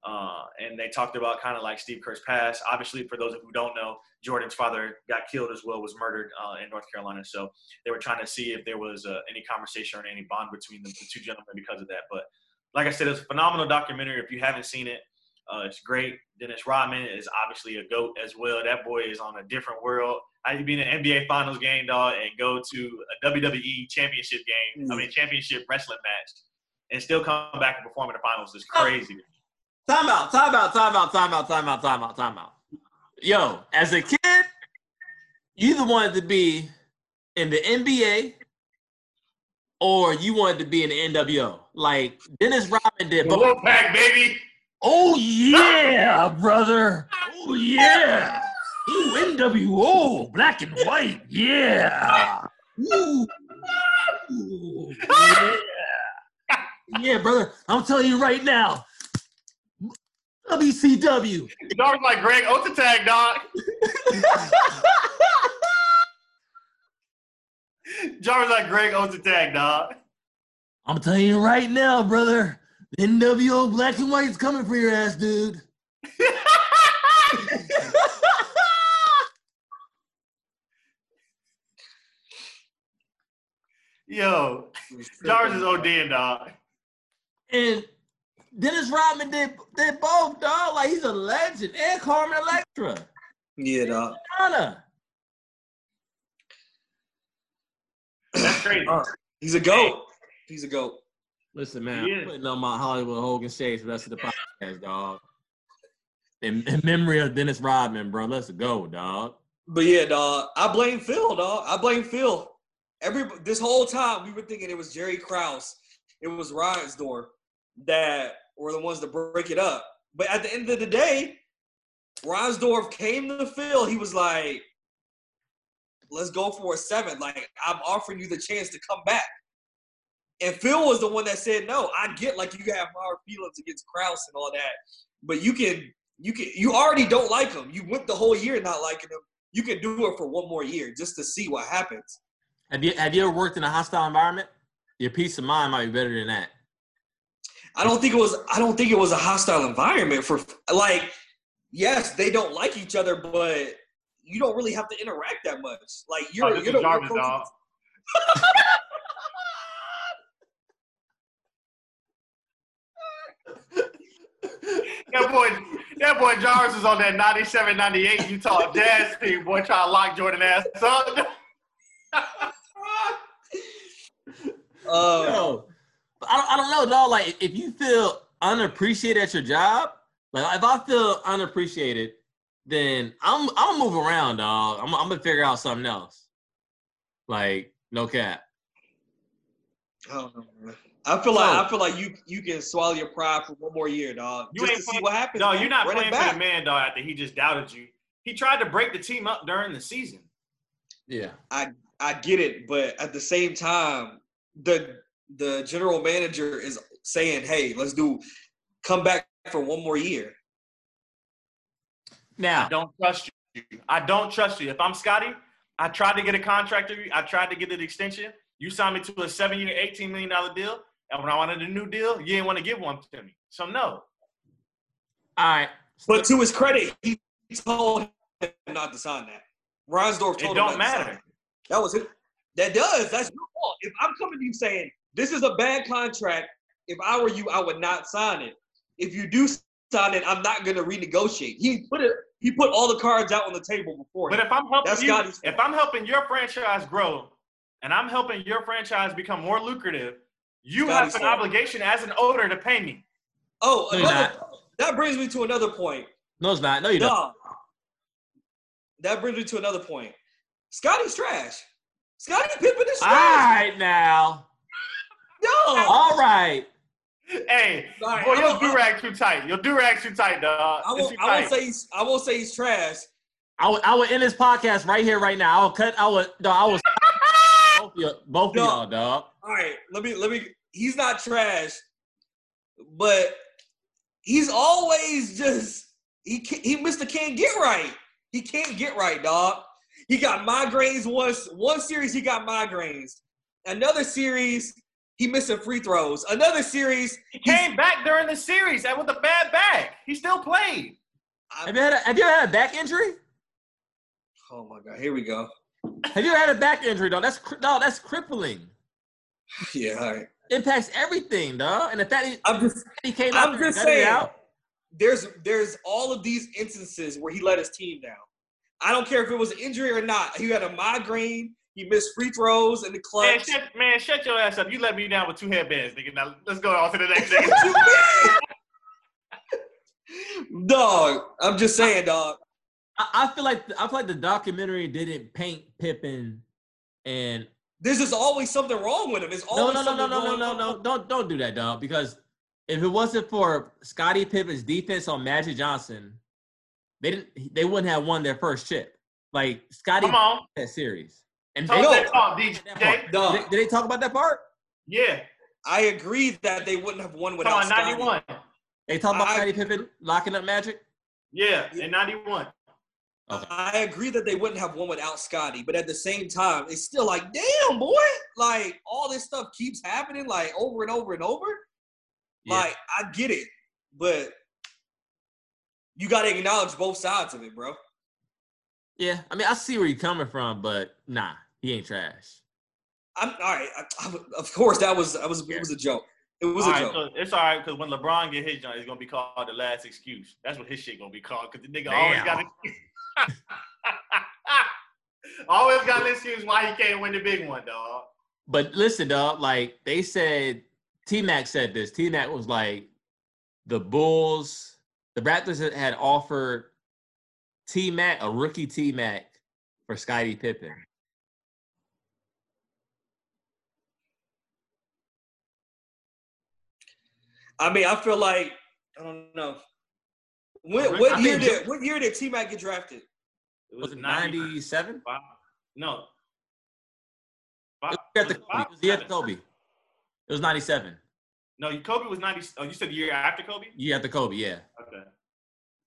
Uh, and they talked about kind of like Steve Kerr's past. Obviously, for those of who don't know, Jordan's father got killed as well, was murdered uh, in North Carolina. So they were trying to see if there was uh, any conversation or any bond between the, the two gentlemen because of that. But like I said, it's a phenomenal documentary. If you haven't seen it, uh, it's great. Dennis Rodman is obviously a goat as well. That boy is on a different world. How you be in an NBA Finals game, dog, and go to a WWE Championship game? I mean, Championship wrestling match, and still come back and perform in the finals is crazy. Time out, time out, time out, time out, time out, time out, time out. Yo, as a kid, you either wanted to be in the NBA or you wanted to be in the NWO. Like Dennis Rodman did. Wolfpack, baby. oh yeah, brother. Oh yeah. Ooh, NWO, black and white. Yeah. Ooh. Ooh, yeah. Yeah, brother. I'm telling you right now. WCW. Dog was like Greg Otatag, dog. John was like Greg Otatag, dog. I'm telling you right now, brother. NWO Black and White's coming for your ass, dude. Yo, Jarvis is ODing, dog. And Dennis Rodman did did both, dog. Like he's a legend. And Carmen Electra. Yeah, dog. Anna. That's crazy. Uh, he's a goat. He's a goat. Listen, man, He I'm putting on my Hollywood Hogan shades for the rest of the podcast, dog. In, in memory of Dennis Rodman, bro. Let's go, dog. But yeah, dog. I blame Phil, dog. I blame Phil. Every this whole time we were thinking it was Jerry Krause, it was Reinsdorf that were the ones to break it up. But at the end of the day, Reinsdorf came to Phil. He was like, "Let's go for a seven. Like I'm offering you the chance to come back." And Phil was the one that said, "No, I get like you have hard feelings against Krause and all that, but you can, you can, you already don't like him. You went the whole year not liking him. You can do it for one more year just to see what happens." Have you have you ever worked in a hostile environment? Your peace of mind might be better than that. I don't think it was. I don't think it was a hostile environment for like. Yes, they don't like each other, but you don't really have to interact that much. Like Oh, you're, this you're is the Jarvis, one dog. That boy, that boy Jarvis is on that 97, 98 Utah Jazz team. Boy, trying to lock Jordan ass up. Uh, Yo, but I don't, I don't know, dog. Like, if you feel unappreciated at your job, like if I feel unappreciated, then I'm I'm gonna move around, dog. I'm, I'm gonna figure out something else. Like, no cap. I don't know. I feel like I feel like you you can swallow your pride for one more year, dog. You just ain't to see what happens. No, man. you're not Run playing for the man, dog. After he just doubted you, he tried to break the team up during the season. Yeah. I I get it, but at the same time, the the general manager is saying, "Hey, let's do come back for one more year." I Now, don't trust you. I don't trust you. If I'm Scottie, I tried to get a contract of you. I tried to get an extension. You signed me to a seven-year, $18 million deal. And when I wanted a new deal, you didn't want to give one to me. So no. all right. But to his credit, he told him not to sign that. Reinsdorf told It him don't not to sign matter. it. That was it. That does. That's your fault. If I'm coming to you saying this is a bad contract, if I were you, I would not sign it. If you do sign it, I'm not going to renegotiate. He put it. He put all the cards out on the table before. But if I'm helping That's you, Scottie's if. I'm helping your franchise grow, and I'm helping your franchise become more lucrative, you Scottie's have an fault. obligation as an owner to pay me. oh, No, you're another, that brings me to another point. No, it's not. No, you don't. That brings me to another point. Scotty's trash. Scottie Pippen is All trash. right, now. No. All right. Hey, All right, boy, your a- do rag too tight. Your do rag too tight, dog. I won't, too I won't say he's, I won't say he's trash. I would, I would end this podcast right here, right now. I will cut. I would. No, I was. both of, you, both of No. y'all, dog. All right, let me let me. He's not trash, but he's always just he can't, he Mister can't get right. He can't get right, dog. He got migraines once. One series he got migraines. Another series he missing free throws. Another series He came back during the series and with a bad back. He still played. I- Have you had a, Have you ever had a back injury? oh my god, here we go. Have you ever had a back injury, though? That's no. That's crippling. Yeah, all right. Impacts everything, dog. And the fact he, I'm just he came I'm out just saying. out. there's there's all of these instances where he let his team down. I don't care if it was an injury or not. He had a migraine. He missed free throws in the Man clutch. shut, man, shut your ass up. You let me down with two headbands, nigga. Now let's go on to the next nigga. dog, I'm just saying, dog. I, I feel like I feel like the documentary didn't paint Pippen and There's just always something wrong with him. It's no, always no, no, no, something no, no, going no, on. no, don't don't do that, dog. Because if it wasn't for Scottie Pippen's defense on Magic Johnson, they didn't. They wouldn't have won their first chip. Like Scottie Come on. that series. And Talk they, No. talk. DJ. Dog, did, they, did they talk about that part? Yeah. I agree that they wouldn't have won Come without on, Scottie. 91. They talk about I- Scottie Pippen locking up Magic. Yeah, in 91. Okay. I agree that they wouldn't have won without Scottie, but at the same time, it's still like, damn, boy, like all this stuff keeps happening like over and over and over. Yeah. Like I get it, but you got to acknowledge both sides of it, bro. Yeah, I mean, I see where you're coming from, but nah, he ain't trash. I'm all right. I, I, of course, that was that was it was a joke. It was All a right, joke. so it's all right because when LeBron get his joint, it's gonna be called the last excuse. That's what his shit gonna be called because the nigga always got an always got an excuse why he can't win the big one, dog. But listen, dog, like they said, T Mac said this. T Mac was like, the Bulls, the Raptors had- had offered T Mac, a rookie T Mac, for Scottie Pippen. I mean, I feel like I don't know. When, I what think year did what year did T Mac get drafted? It Was it 97? five- No. Five- It was, at the was it Kobe. five It was the year after Kobe. It was 97. No, Kobe was 90. Oh, you said the year after Kobe? Year after Kobe, yeah. Okay.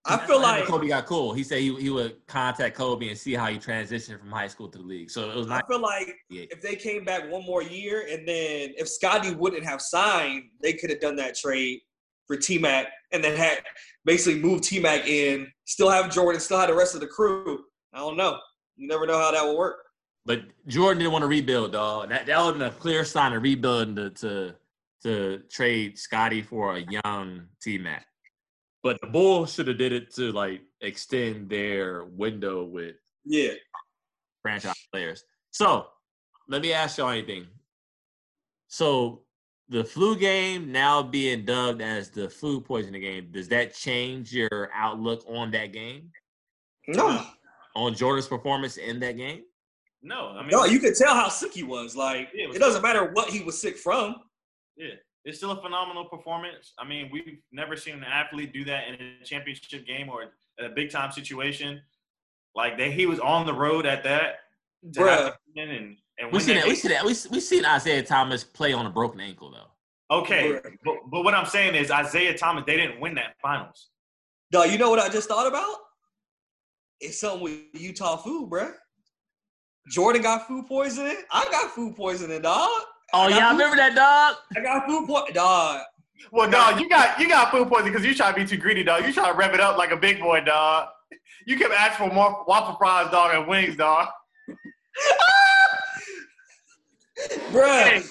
I feel like Kobe got cool. He said he, he would contact Kobe and see how he transitioned from high school to the league. So it was I feel like if they came back one more year and then if Scottie wouldn't have signed, they could have done that trade for T Mac and then had basically moved T Mac in, still have Jordan, still have the rest of the crew. I don't know. You never know how that will work. But Jordan didn't want to rebuild, dog. That that was a clear sign of rebuilding to to, to trade Scottie for a young T Mac. But the Bulls should have did it to like extend their window with Yeah. franchise players. So let me ask y'all anything. So the flu game now being dubbed as the flu poisoning game, does that change your outlook on that game? No. On Jordan's performance in that game? No, I mean, No, you could tell how sick he was. Like Yeah, it was- it doesn't matter what he was sick from. yeah, it's still a phenomenal performance. I mean, we've never seen an athlete do that in a championship game or in a big time situation. Like that, he was on the road at that. to have Bruh. to come in and, and We win seen that that. We game. see that. We we seen Isiah Thomas play on a broken ankle though. Okay, Bruh. but, but what I'm saying is Isiah Thomas, they didn't win that finals. Dog, you know what I just thought about? It's something with Utah food, bruh. Jordan got food poisoning. I got food poisoning, dog. Oh I got yeah, I remember that dog. I got food poisoning, dog. Well, dog, you got you got food poisoning because you try to be too greedy, dog. You try to rev it up like a big boy, dog. You kept asking for more waffle fries, dog, and wings, dog. Bruh, Hey,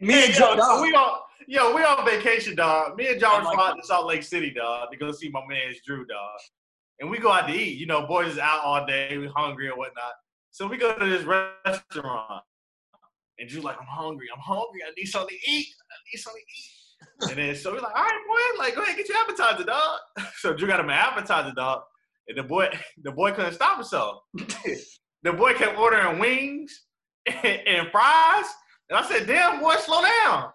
me Hey, and Joe, yo, dog. we on yo, we on vacation, dog. Me and John I like out to Salt Lake City, dog, to go see my man's Drew, dog. And we go out to eat. You know, boys is out all day, we hungry or whatnot. So we go to this restaurant. And Drew's like, I'm hungry, I'm hungry, I need something to eat. I need something to eat. And then so we're like, all right, boy, like go ahead, get your appetizer, dog. So Drew got him an appetizer, dog. And the boy, the boy couldn't stop himself. the boy kept ordering wings and, and fries. And I said, damn, boy, slow down.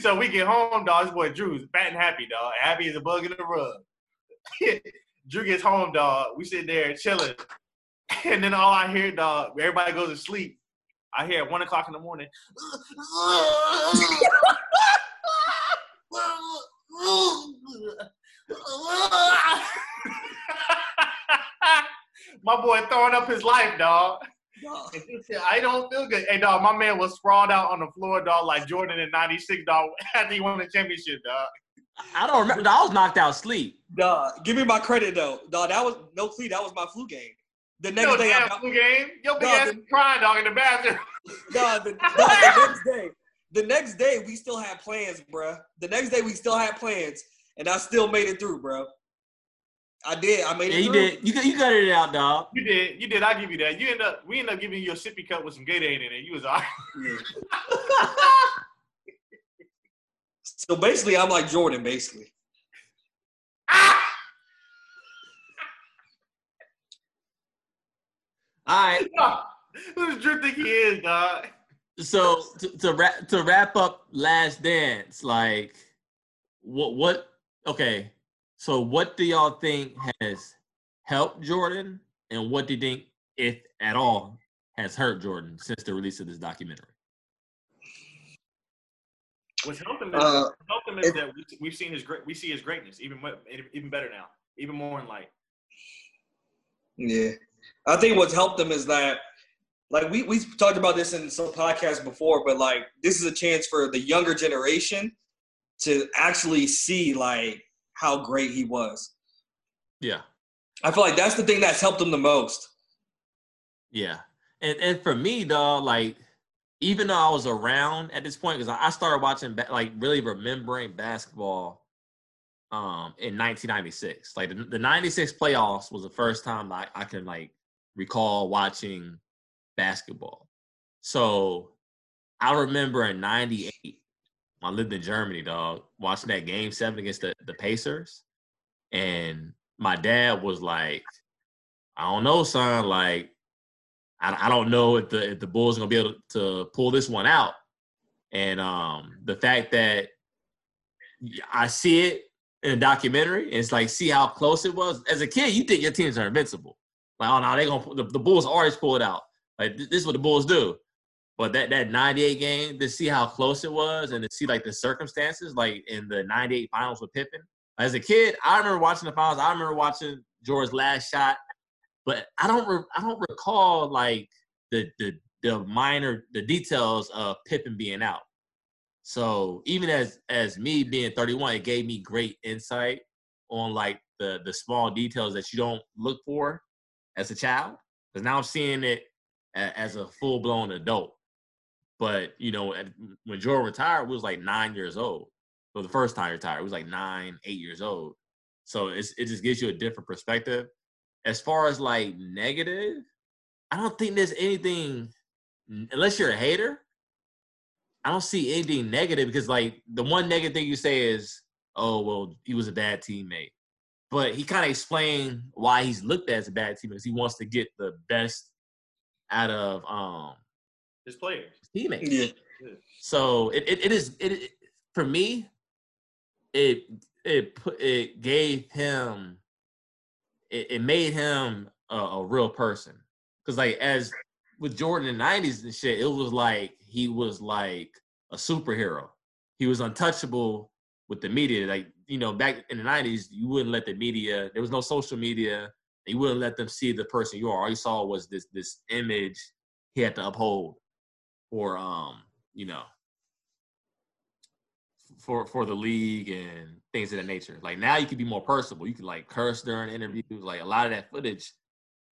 so we get home, dog. This boy Drew's fat and happy, dog. Happy as a bug in the rug. Drew gets home, dog. We sit there chilling. And then all I hear, dog, everybody goes to sleep. I hear at one o'clock in the morning. My boy throwing up his life, dog. Dog. And he said, I don't feel good. Hey, dog, my man was sprawled out on the floor, dog, like Jordan in 96, dog, after he won the championship, dog. I don't remember. I was knocked out sleep. Dog, give me my credit though. Dog, that was no plea. That was my flu game. The next Yo, day, I damn got, game. Yo, big Dog, ass the- crying, dog, in the bathroom. dog, the, dog, the next day, the next day we still had plans, bruh. The next day we still had plans, and I still made it through, bro. I did. I made Yeah, it you through. did. You got you got it out, dog. You did. You did. I give you that. You end up. We end up giving you a sippy cup with some Gatorade in it. You was all right. So basically, I'm like Jordan. Basically, Ah! All right. Who does Drew think he is, dog? So to, to wrap to wrap up Last Dance, like what what okay. So what do y'all think has helped Jordan, and what do you think, if at all, has hurt Jordan since the release of this documentary? What's helping him, Uh, helped him is it- that we, we've seen his great. We see his greatness even even better now, even more in light. yeah. I think what's helped them is that, like we we talked about this in some podcasts before, but like this is a chance for the younger generation to actually see like how great he was. Yeah. I feel like that's the thing that's helped him the most. Yeah. And and for me, though, like even though I was around at this point, because I started watching, like really remembering basketball um in 1996. Like the, the 96 playoffs was the first time I, I can like recall watching basketball. So I remember in 98, I lived in Germany, dog, watching that game seven against the, the Pacers. And my dad was like, I don't know, son. Like, I, I don't know if the if the Bulls are gonna be able to, pull this one out. And um, the fact that I see it in a documentary, and it's like see how close it was. As a kid, you think your teams are invincible. Like, oh no, they're gonna the, the Bulls always pull it out. Like this is what the Bulls do. But that that 98 game, to see how close it was and to see like the circumstances, like in the 98 finals with Pippen. As a kid, I remember watching the finals. I remember watching George's last shot, but I don't re- I don't recall like the the the minor the details of Pippen being out. So even as as me being 31, it gave me great insight on like the the small details that you don't look for as a child. Because now I'm seeing it as a full blown adult. But you know, when Jordan retired, we was like nine years old. So the first time he retired, he was like nine, eight years old. So it just gives you a different perspective. As far as like negative, I don't think there's anything unless you're a hater. I don't see anything negative because like the one negative thing you say is, oh well, he was a bad teammate. But he kind of explained why he's looked at as a bad teammate because he wants to get the best out of um his players teammates. Yeah. So it, it, it is it, it for me. It it put it gave him it, it made him a, a real person because like as with Jordan in the nineties and shit, it was like he was like a superhero. He was untouchable with the media. Like you know, back in the nineties, you wouldn't let the media. There was no social media. You wouldn't let them see the person you are. All you saw was this this image he had to uphold for um you know for for the league and things of that nature. Like now you can be more personable. You can like curse during interviews. Like a lot of that footage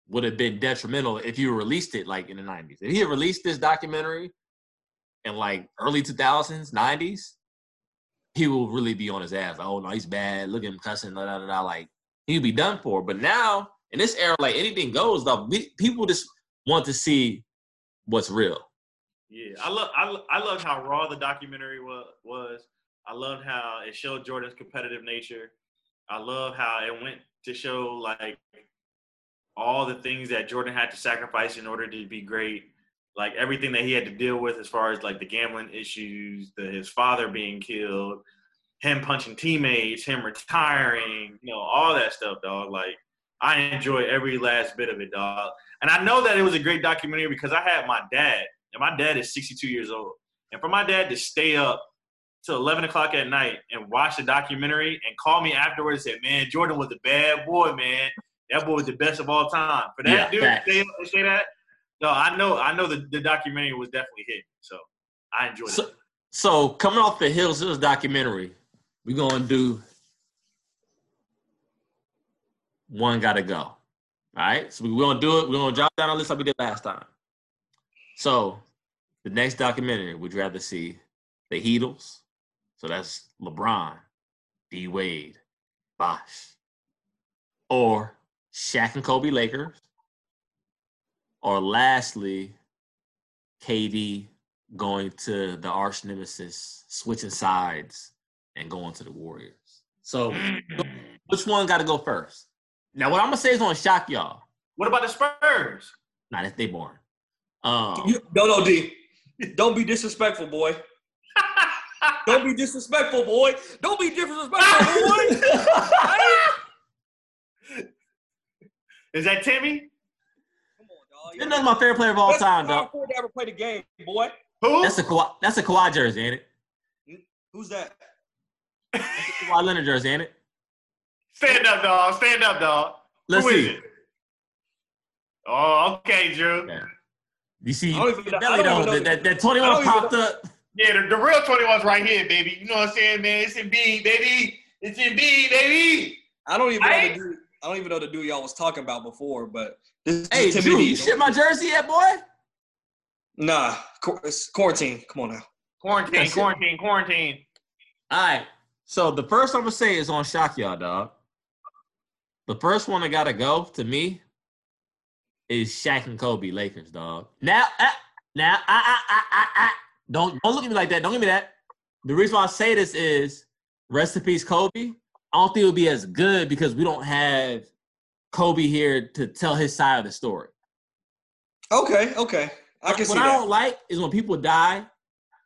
would have been detrimental if you released it like in the nineties. If he had released this documentary in like early two thousands, nineties, he will really be on his ass. Oh no, he's bad. Look at him cussing. Da, da, da. Like he'd be done for. But now in this era, like anything goes. Though people just want to see what's real. Yeah, I love I, I love how raw the documentary was. Was I loved how it showed Jordan's competitive nature. I love how it went to show like all the things that Jordan had to sacrifice in order to be great. Like everything that he had to deal with as far as like the gambling issues, the, his father being killed, him punching teammates, him retiring, you know, all that stuff, dog. Like I enjoy every last bit of it, dog. And I know that it was a great documentary because I had my dad and my dad is 62 years old. And for my dad to stay up till 11 o'clock at night and watch the documentary and call me afterwards and say, man, Jordan was a bad boy, man. That boy was the best of all time. For that yeah, dude to stay up and say that, no, I know, I know the, the documentary was definitely hit. So I enjoyed so, it. So coming off the Hills Hills documentary, we're gonna do one gotta go. All right. So we're gonna do it. We're gonna drop down our list like we did last time. So the next documentary, would you rather see the Heatles? So that's LeBron, D Wade, Bosh, or Shaq and Kobe Lakers, or lastly, KD going to the arch nemesis, switching sides, and going to the Warriors. So, which one got to go first? Now, what I'm gonna say is gonna shock y'all. What about the Spurs? Nah, that's they born. Um, you, no, no, D. Don't be disrespectful, boy. Don't be disrespectful, boy. Don't be disrespectful, boy. Is that Timmy? Come on, dog. That's my favorite player of all Best time, dog. Forward to ever play the game, boy. Who? That's a Kawhi, that's a Kawhi jersey, ain't it? Who's that? That's a Kawhi Leonard jersey, ain't it? Stand up, dog. Stand up, dog. Let's Who see. Oh, okay, Drew. Yeah. You see, belly though, that, that, that 21 popped up. Yeah, the, the real 21's right here, baby. You know what I'm saying, man? It's in B, baby. It's in B, baby. I don't even know the dude. I don't even know the dude y'all was talking about before, but this Hey, is Drew, you shit my jersey yet, boy? Nah, it's quarantine. Come on now. Quarantine, That's it. quarantine, quarantine. All right. So the first I'm gonna say is on shock y'all, dog. The first one I gotta go to me is Shaq and Kobe Lakers, dog. Now, uh, now, I, I, I, I, I, don't don't look at me like that. Don't give me that. The reason why I say this is rest in peace, Kobe. I don't think it'll be as good because we don't have Kobe here to tell his side of the story. Okay, okay. I can what see I that. don't like is when people die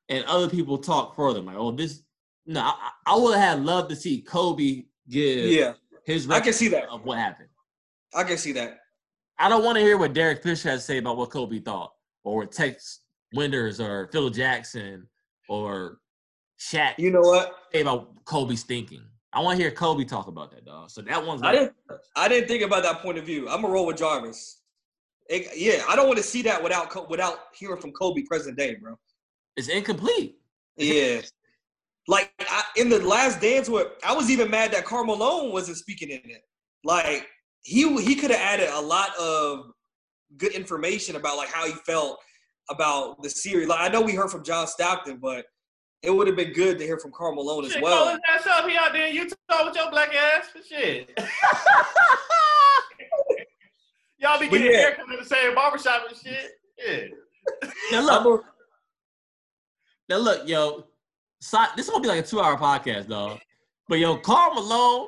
and other people talk for them. Like, oh, this. No, I, I would have loved to see Kobe give Yeah, his I can see that. of what happened. I can see that. I don't want to hear what Derek Fisher has to say about what Kobe thought, or what Tex Winters or Phil Jackson or Shaq You know what? say about Kobe's thinking. I want to hear Kobe talk about that, dog. So that one's I didn't. I didn't think about that point of view. I'm gonna roll with Jarvis. It- yeah, I don't want to see that without without hearing from Kobe present day, bro. it's incomplete. Yeah. Like I, in the last dance, where I was even mad that Karl Malone wasn't speaking in it. Like he he could have added a lot of good information about like how he felt about the series. Like I know we heard from John Stockton, but it would have been good to hear from Karl Malone as Shit, call well. his ass up. He out there in Utah with your black ass. for Shit. Y'all be getting yeah. haircuts in the same barbershop and shit. Yeah. Now look, a- now look, yo. Si- this is gonna be like a two-hour podcast, dog. But yo, Karl Malone,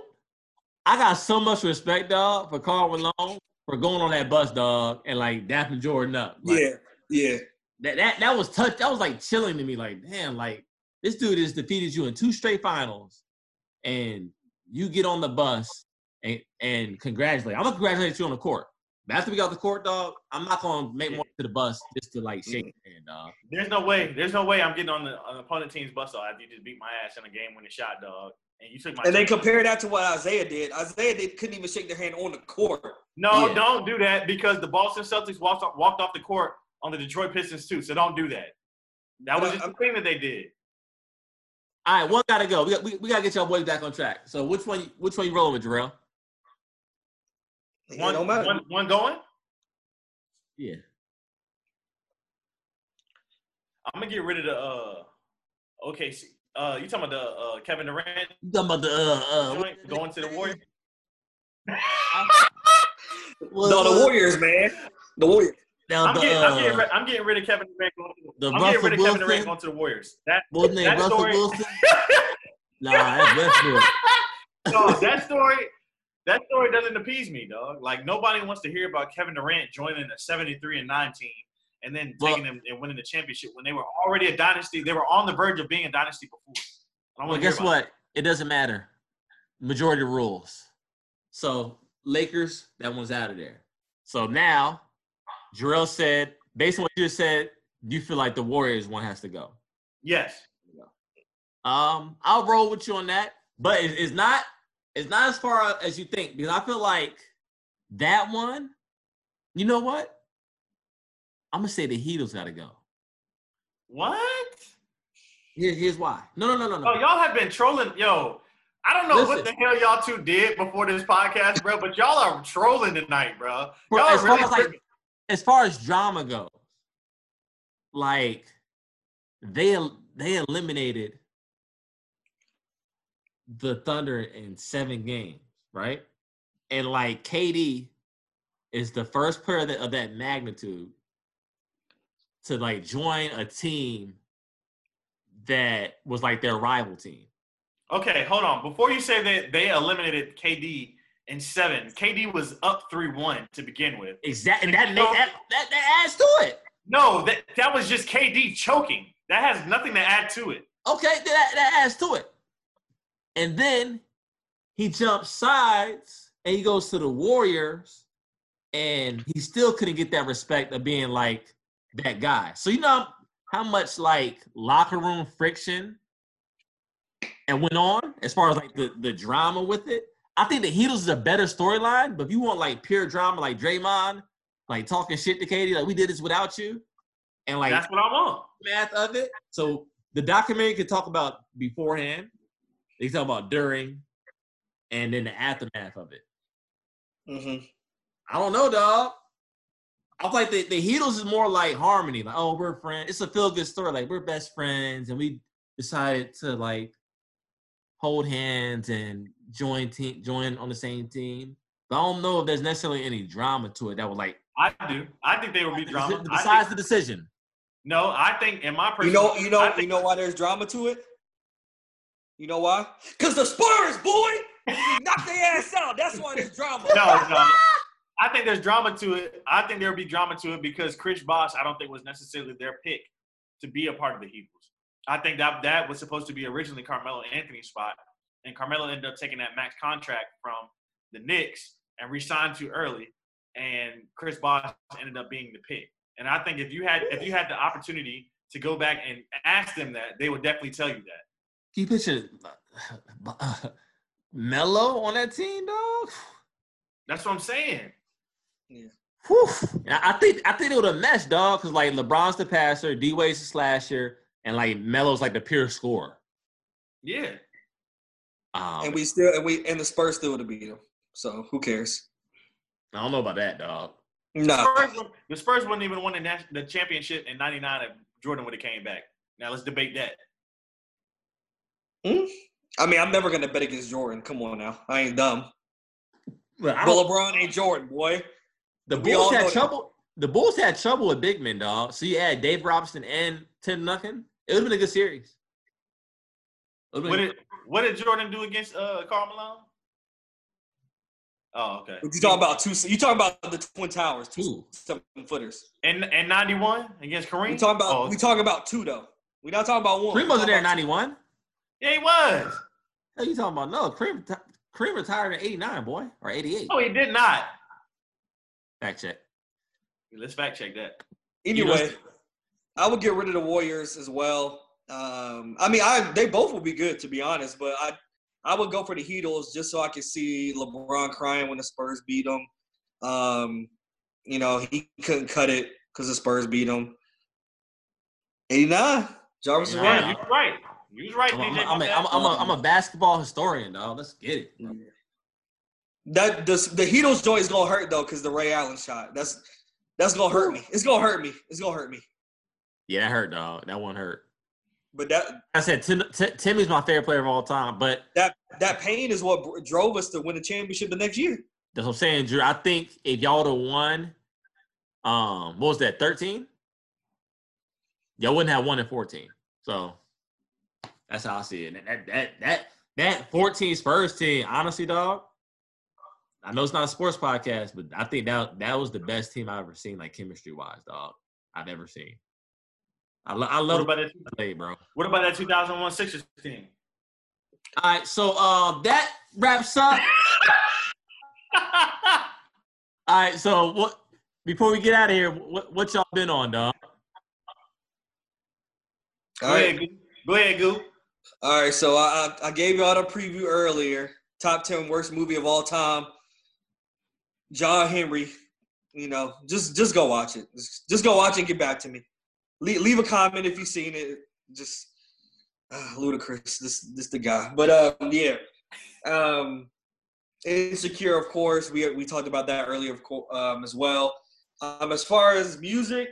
I got so much respect, dog, for Karl Malone for going on that bus, dog, and like dapping Jordan up. Like, yeah, yeah. that that that was touch. That was like chilling to me. Like, damn, like this dude has defeated you in two straight finals, and you get on the bus and and congratulate. I'm gonna congratulate you on the court. But after we got the court, dog, I'm not gonna make more to the bus just to like shake mm. your hand, dog. There's no way. There's no way I'm getting on the, on the opponent team's bus though after you just beat my ass in a game winning shot, dog. And you took my And then team. compare that to what Isiah did. Isiah they couldn't even shake their hand on the court. No, Yeah. don't do that because the Boston Celtics walked off, walked off the court on the Detroit Pistons too. So don't do that. That was But just I'm- the thing that they did. All right, one gotta go. We got we, we gotta get y'all boys back on track. So which one which one you rolling with, Jarrell? One, don't one, one going. Yeah. I'm gonna get rid of the uh, OKC. Uh, you talking about the uh, Kevin Durant You talking about the uh uh going to the Warriors? no, the Warriors, man. The Warriors. Now I'm the getting, I'm, getting uh, rid, I'm getting rid of Kevin Durant. Going to the I'm getting rid of Russell Kevin Durant going to the Warriors. That What's name? that Russell story- Wilson. Nah, that's Westbrook. no, that story, that story doesn't appease me, dog. Like nobody wants to hear about Kevin Durant joining a 73 and 9 team and then Well- taking them and winning the championship when they were already a dynasty. They were on the verge of being a dynasty before. I Well, guess what? It doesn't matter. Majority rules. So Lakers, that one's out of there. So now, Jarrell said, based on what you just said, do you feel like the Warriors one has to go? Yes. Um, I'll roll with you on that, but it- it's not it's not as far as you think because I feel like that one. You know what? I'm gonna say the Heatles got to go. What? Here, here's why. No, no, no, no, no. Oh, y'all have been trolling. Yo, I don't know what the hell y'all two did before this podcast, bro, but y'all are trolling tonight, bro. Y'all as are far really as like as far as drama goes, like they they eliminated the Thunder in seven games, right? And like KD is the first player that, of that magnitude to like join a team that was like their rival team. Okay, hold on. Before you say that they eliminated KD in seven, KD was up three one to begin with. Exactly, and that make that, that that adds to it. No, that that was just KD choking. That has nothing to add to it. Okay, that, that adds to it. And then he jumps sides and he goes to the Warriors, and he still couldn't get that respect of being like that guy. So you know how much like locker room friction and went on as far as like the, the drama with it. I think the Heatles is a better storyline, but if you want like pure drama like Draymond, like talking shit to KD, like we did this without you, and like That's what I want. math of it. So the documentary could talk about beforehand. They can talk about during, and then the aftermath of it. Mm-hmm. I don't know, dog. I feel like the, the Heatles is more like harmony. Like, oh, we're friends. It's a feel good story. Like, we're best friends, and we decided to like hold hands and join team, join on the same team. But I don't know if there's necessarily any drama to it that would like. I do. I think there would be drama. Besides think- the decision, no, I think in my You know, you know, I you know why there's drama to it. You know why? Cause the Spurs, boy, knock their ass out. That's why there's drama. no, no. I think there's drama to it. I think there would be drama to it because Chris Bosh, I don't think was necessarily their pick to be a part of the Heatles. I think that that was supposed to be originally Carmelo Anthony's spot, and Carmelo ended up taking that max contract from the Knicks and re-signed too early, and Chris Bosh ended up being the pick. And I think if you had if you had the opportunity to go back and ask them that, they would definitely tell you that. Can you picture uh, Melo on that team, dog? That's what I'm saying. Yeah. Whew. I I think I think it would have meshed, dog, because like LeBron's the passer, D Wade's the slasher, and like Melo's like the pure scorer. Yeah. Um, And we still, and we, and the Spurs still would have beat them. So who cares? I don't know about that, dog. No. Spurs, the Spurs wouldn't even win the, nas- the championship in '99 if Jordan would have came back. Now let's debate that. I mean, I'm never gonna bet against Jordan. Come on now, I ain't dumb. But I But LeBron ain't Jordan, boy. the we Bulls had know- trouble. The Bulls had trouble with big men, dog. So you had Dave Robinson and Tim Duncan. It would have been a good series. What did what did Jordan do against uh, Karl Malone? Oh, okay. What you talk about? Two? You talk about the Twin Towers? Two Two. seven footers. And and '91 against Kareem. We talk about? Oh, We talking about two though. We not talking about one. Kareem We wasn't there in talking about '91. yeah, he was. Hell, you talking about? No, Kareem. Kareem retired in '89, boy, or '88. Oh, he did not. Fact check. Let's fact check that. two. You know- Anyway, I would get rid of the Warriors as well. Um, I mean, I they both would be good to be honest, but I I would go for the Heatles just so I could see LeBron crying when the Spurs beat him. Um, you know, he couldn't cut it because the Spurs beat him. 89. Jarvis is Yeah. Yeah, right. you was right. You was right, I'm, DJ. I'm, I'm, my a, bad. I'm, a, I'm, a, I'm a basketball historian, dog. Let's get it. bro. That the the Heatles joint is gonna hurt though, because the Ray Allen shot. That's that's gonna hurt me. It's gonna hurt me. It's gonna hurt me. Yeah, that hurt, dog. That one hurt. But that I said Tim, T- Timmy's my favorite player of all time, but that that pain is what drove us to win the championship the next year. that's what I'm saying, Drew. I think if y'all would have won, um, what was that, 13? Y'all wouldn't have won in 14. So that's how I see it. And that that that that 14 Spurs team, honestly, dog. I know it's not a sports podcast, but I think that that was the best team I've ever seen, like chemistry wise, dog. I've ever seen. I, lo- I What love about that? the play, bro. What about that 2001 Sixers team? All right, so um, that wraps up. All right, so what? Before we get out of here, what what y'all been on, dog? Go All ahead, right. Goo. Go ahead, Goo. All right. So I I I gave y'all the preview earlier. Top ten worst movie of all time. John Henry. You know, just just go watch it. Just, just go watch it and get back to me. Leave, leave a comment if you've seen it. Just uh, Ludacris. This this the guy. But um yeah. Um Insecure, of course. We we talked about that earlier, of course, um, as well. Um, as far as music,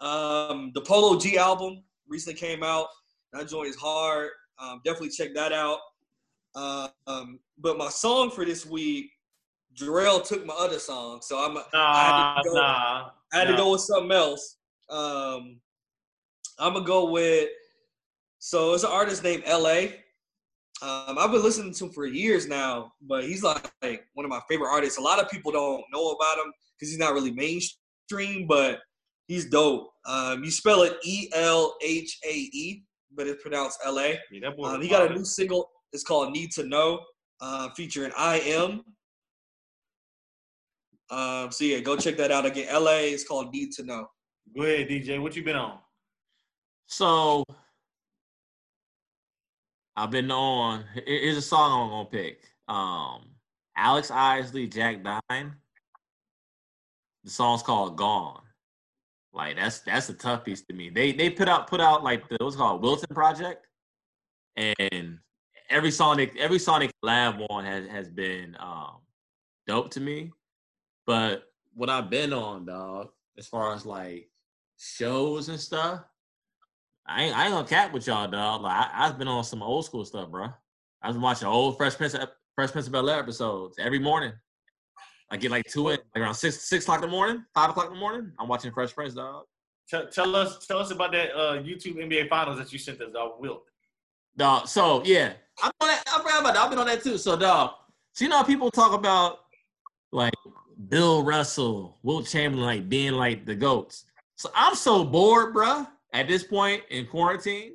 um, the Polo G album recently came out. That joint is hard. Um, definitely check that out. Uh, um, but my song for this week, Jarrell took my other song, so I'm I had to go, nah. I had nah. to go with something else. Um, I'm gonna go with so it's an artist named Elhae Um, I've been listening to him for years now, but he's like, like one of my favorite artists. A lot of people don't know about him because he's not really mainstream, but he's dope. Um, you spell it E L H A E, but it's pronounced L A. Yeah, Um, he got a new single. It's called "Need to Know," uh, featuring I Am. Um, so yeah, go check that out again. Elhae is called "Need to Know." Go ahead, DJ. What you been on? So I've been on. here- Here's a song I'm gonna pick. Um, Alex Isley, Jack Dine. The song's called "Gone." Like that's that's a tough piece to me. They they put out put out like the what's called Wilton Project, and every Sonic every Sonic Lab one has has been um dope to me. But what I've been on, dog, as far as like shows and stuff, I ain't, I ain't gonna cap with y'all, dog. Like I, I've been on some old school stuff, bro. I've been watching old Fresh Prince Fresh Prince of Bel Air episodes every morning. I get like two in, like around six six o'clock in the morning, five o'clock in the morning. I'm watching Fresh Prince, dog. Tell, tell us tell us about that uh, YouTube NBA Finals that you sent us, dog. Will. Dog. So yeah, I'm on that. I forgot about that. I've been on that too. So dog. So you know people talk about like Bill Russell, Wilt Chamberlain, like being like the goats. So I'm so bored, bruh, at this point in quarantine.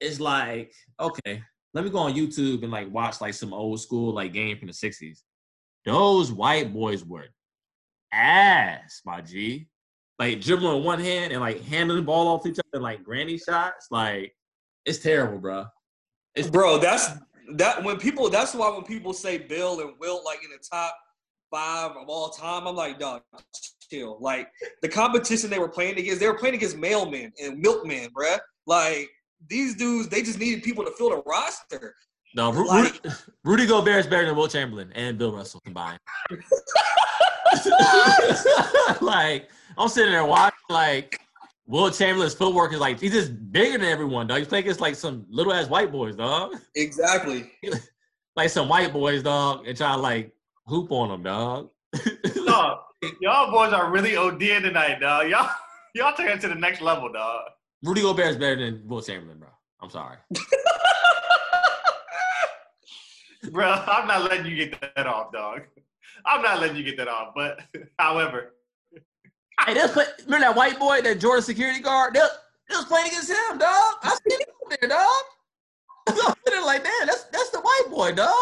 It's like, okay, let me go on YouTube and like watch like some old school like game from the 60s. Those white boys were ass, my G. Like dribbling one hand and like handing the ball off to each other like granny shots. Like it's terrible, bro. It's bro, that's that when people that's why when people say Bill and Wilt like in the top five of all time, I'm like, dog, chill. Like the competition they were playing against, they were playing against mailmen and milkmen, bruh. Like these dudes, they just needed people to fill the roster. No, Ru- Like- Rudy, Rudy Gobert is better than Wilt Chamberlain and Bill Russell combined. like I'm sitting there watching, like Wilt Chamberlain's footwork is like he's just bigger than everyone, dog. He's playing against like some little ass white boys, dog. Exactly. Like some white boys, dog, and try to like hoop on them, dog. Dog, y'all boys are really ODing tonight, dog. Y'all y'all take it to the next level, dog. Rudy Gobert is better than Wilt Chamberlain, bro. I'm sorry. Bro, I'm not letting you get that off, dog. I'm not letting you get that off. But however, Hey, they was play, remember that white boy, that Jordan security guard? They, they was playing against him, dog. I seen him there, dog. I'm sitting like, man, that's that's the white boy, dog.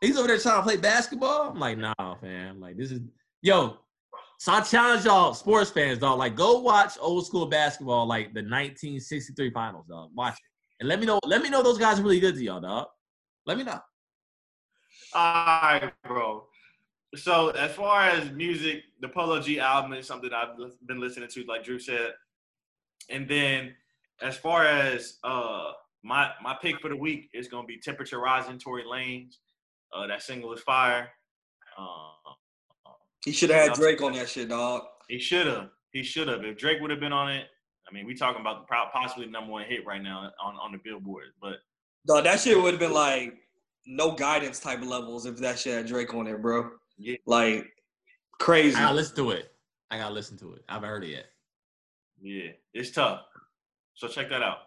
He's over there trying to play basketball. I'm like, nah, fam. Like, this is yo. So I challenge y'all, sports fans, dog. Like, go watch old school basketball, like the 1963 finals, dog. Watch it. And let me know, let me know those guys are really good to y'all, dog. Let me know. all right, bro. So as far as music, the Polo G album is something I've been listening to, like Drew said. And then as far as uh my my pick for the week is gonna be Temperature Rising, Tory Lanez. Uh, that single is fire. Uh, He should have had Drake on that shit, dog. He should have. He should have. If Drake would have been on it, I mean, we talking about the pro- possibly the number one hit right now on, on the Billboard. But Dog, that shit would have been like no guidance type of levels if that shit had Drake on it, bro. Yeah. Like crazy. I gotta listen to it. I gotta listen to it. I haven't heard it yet. yeah, it's tough. So check that out.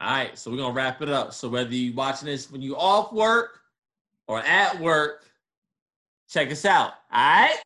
All right, so we're gonna wrap it up. So whether you watching this when you off work or at work, check us out. All right.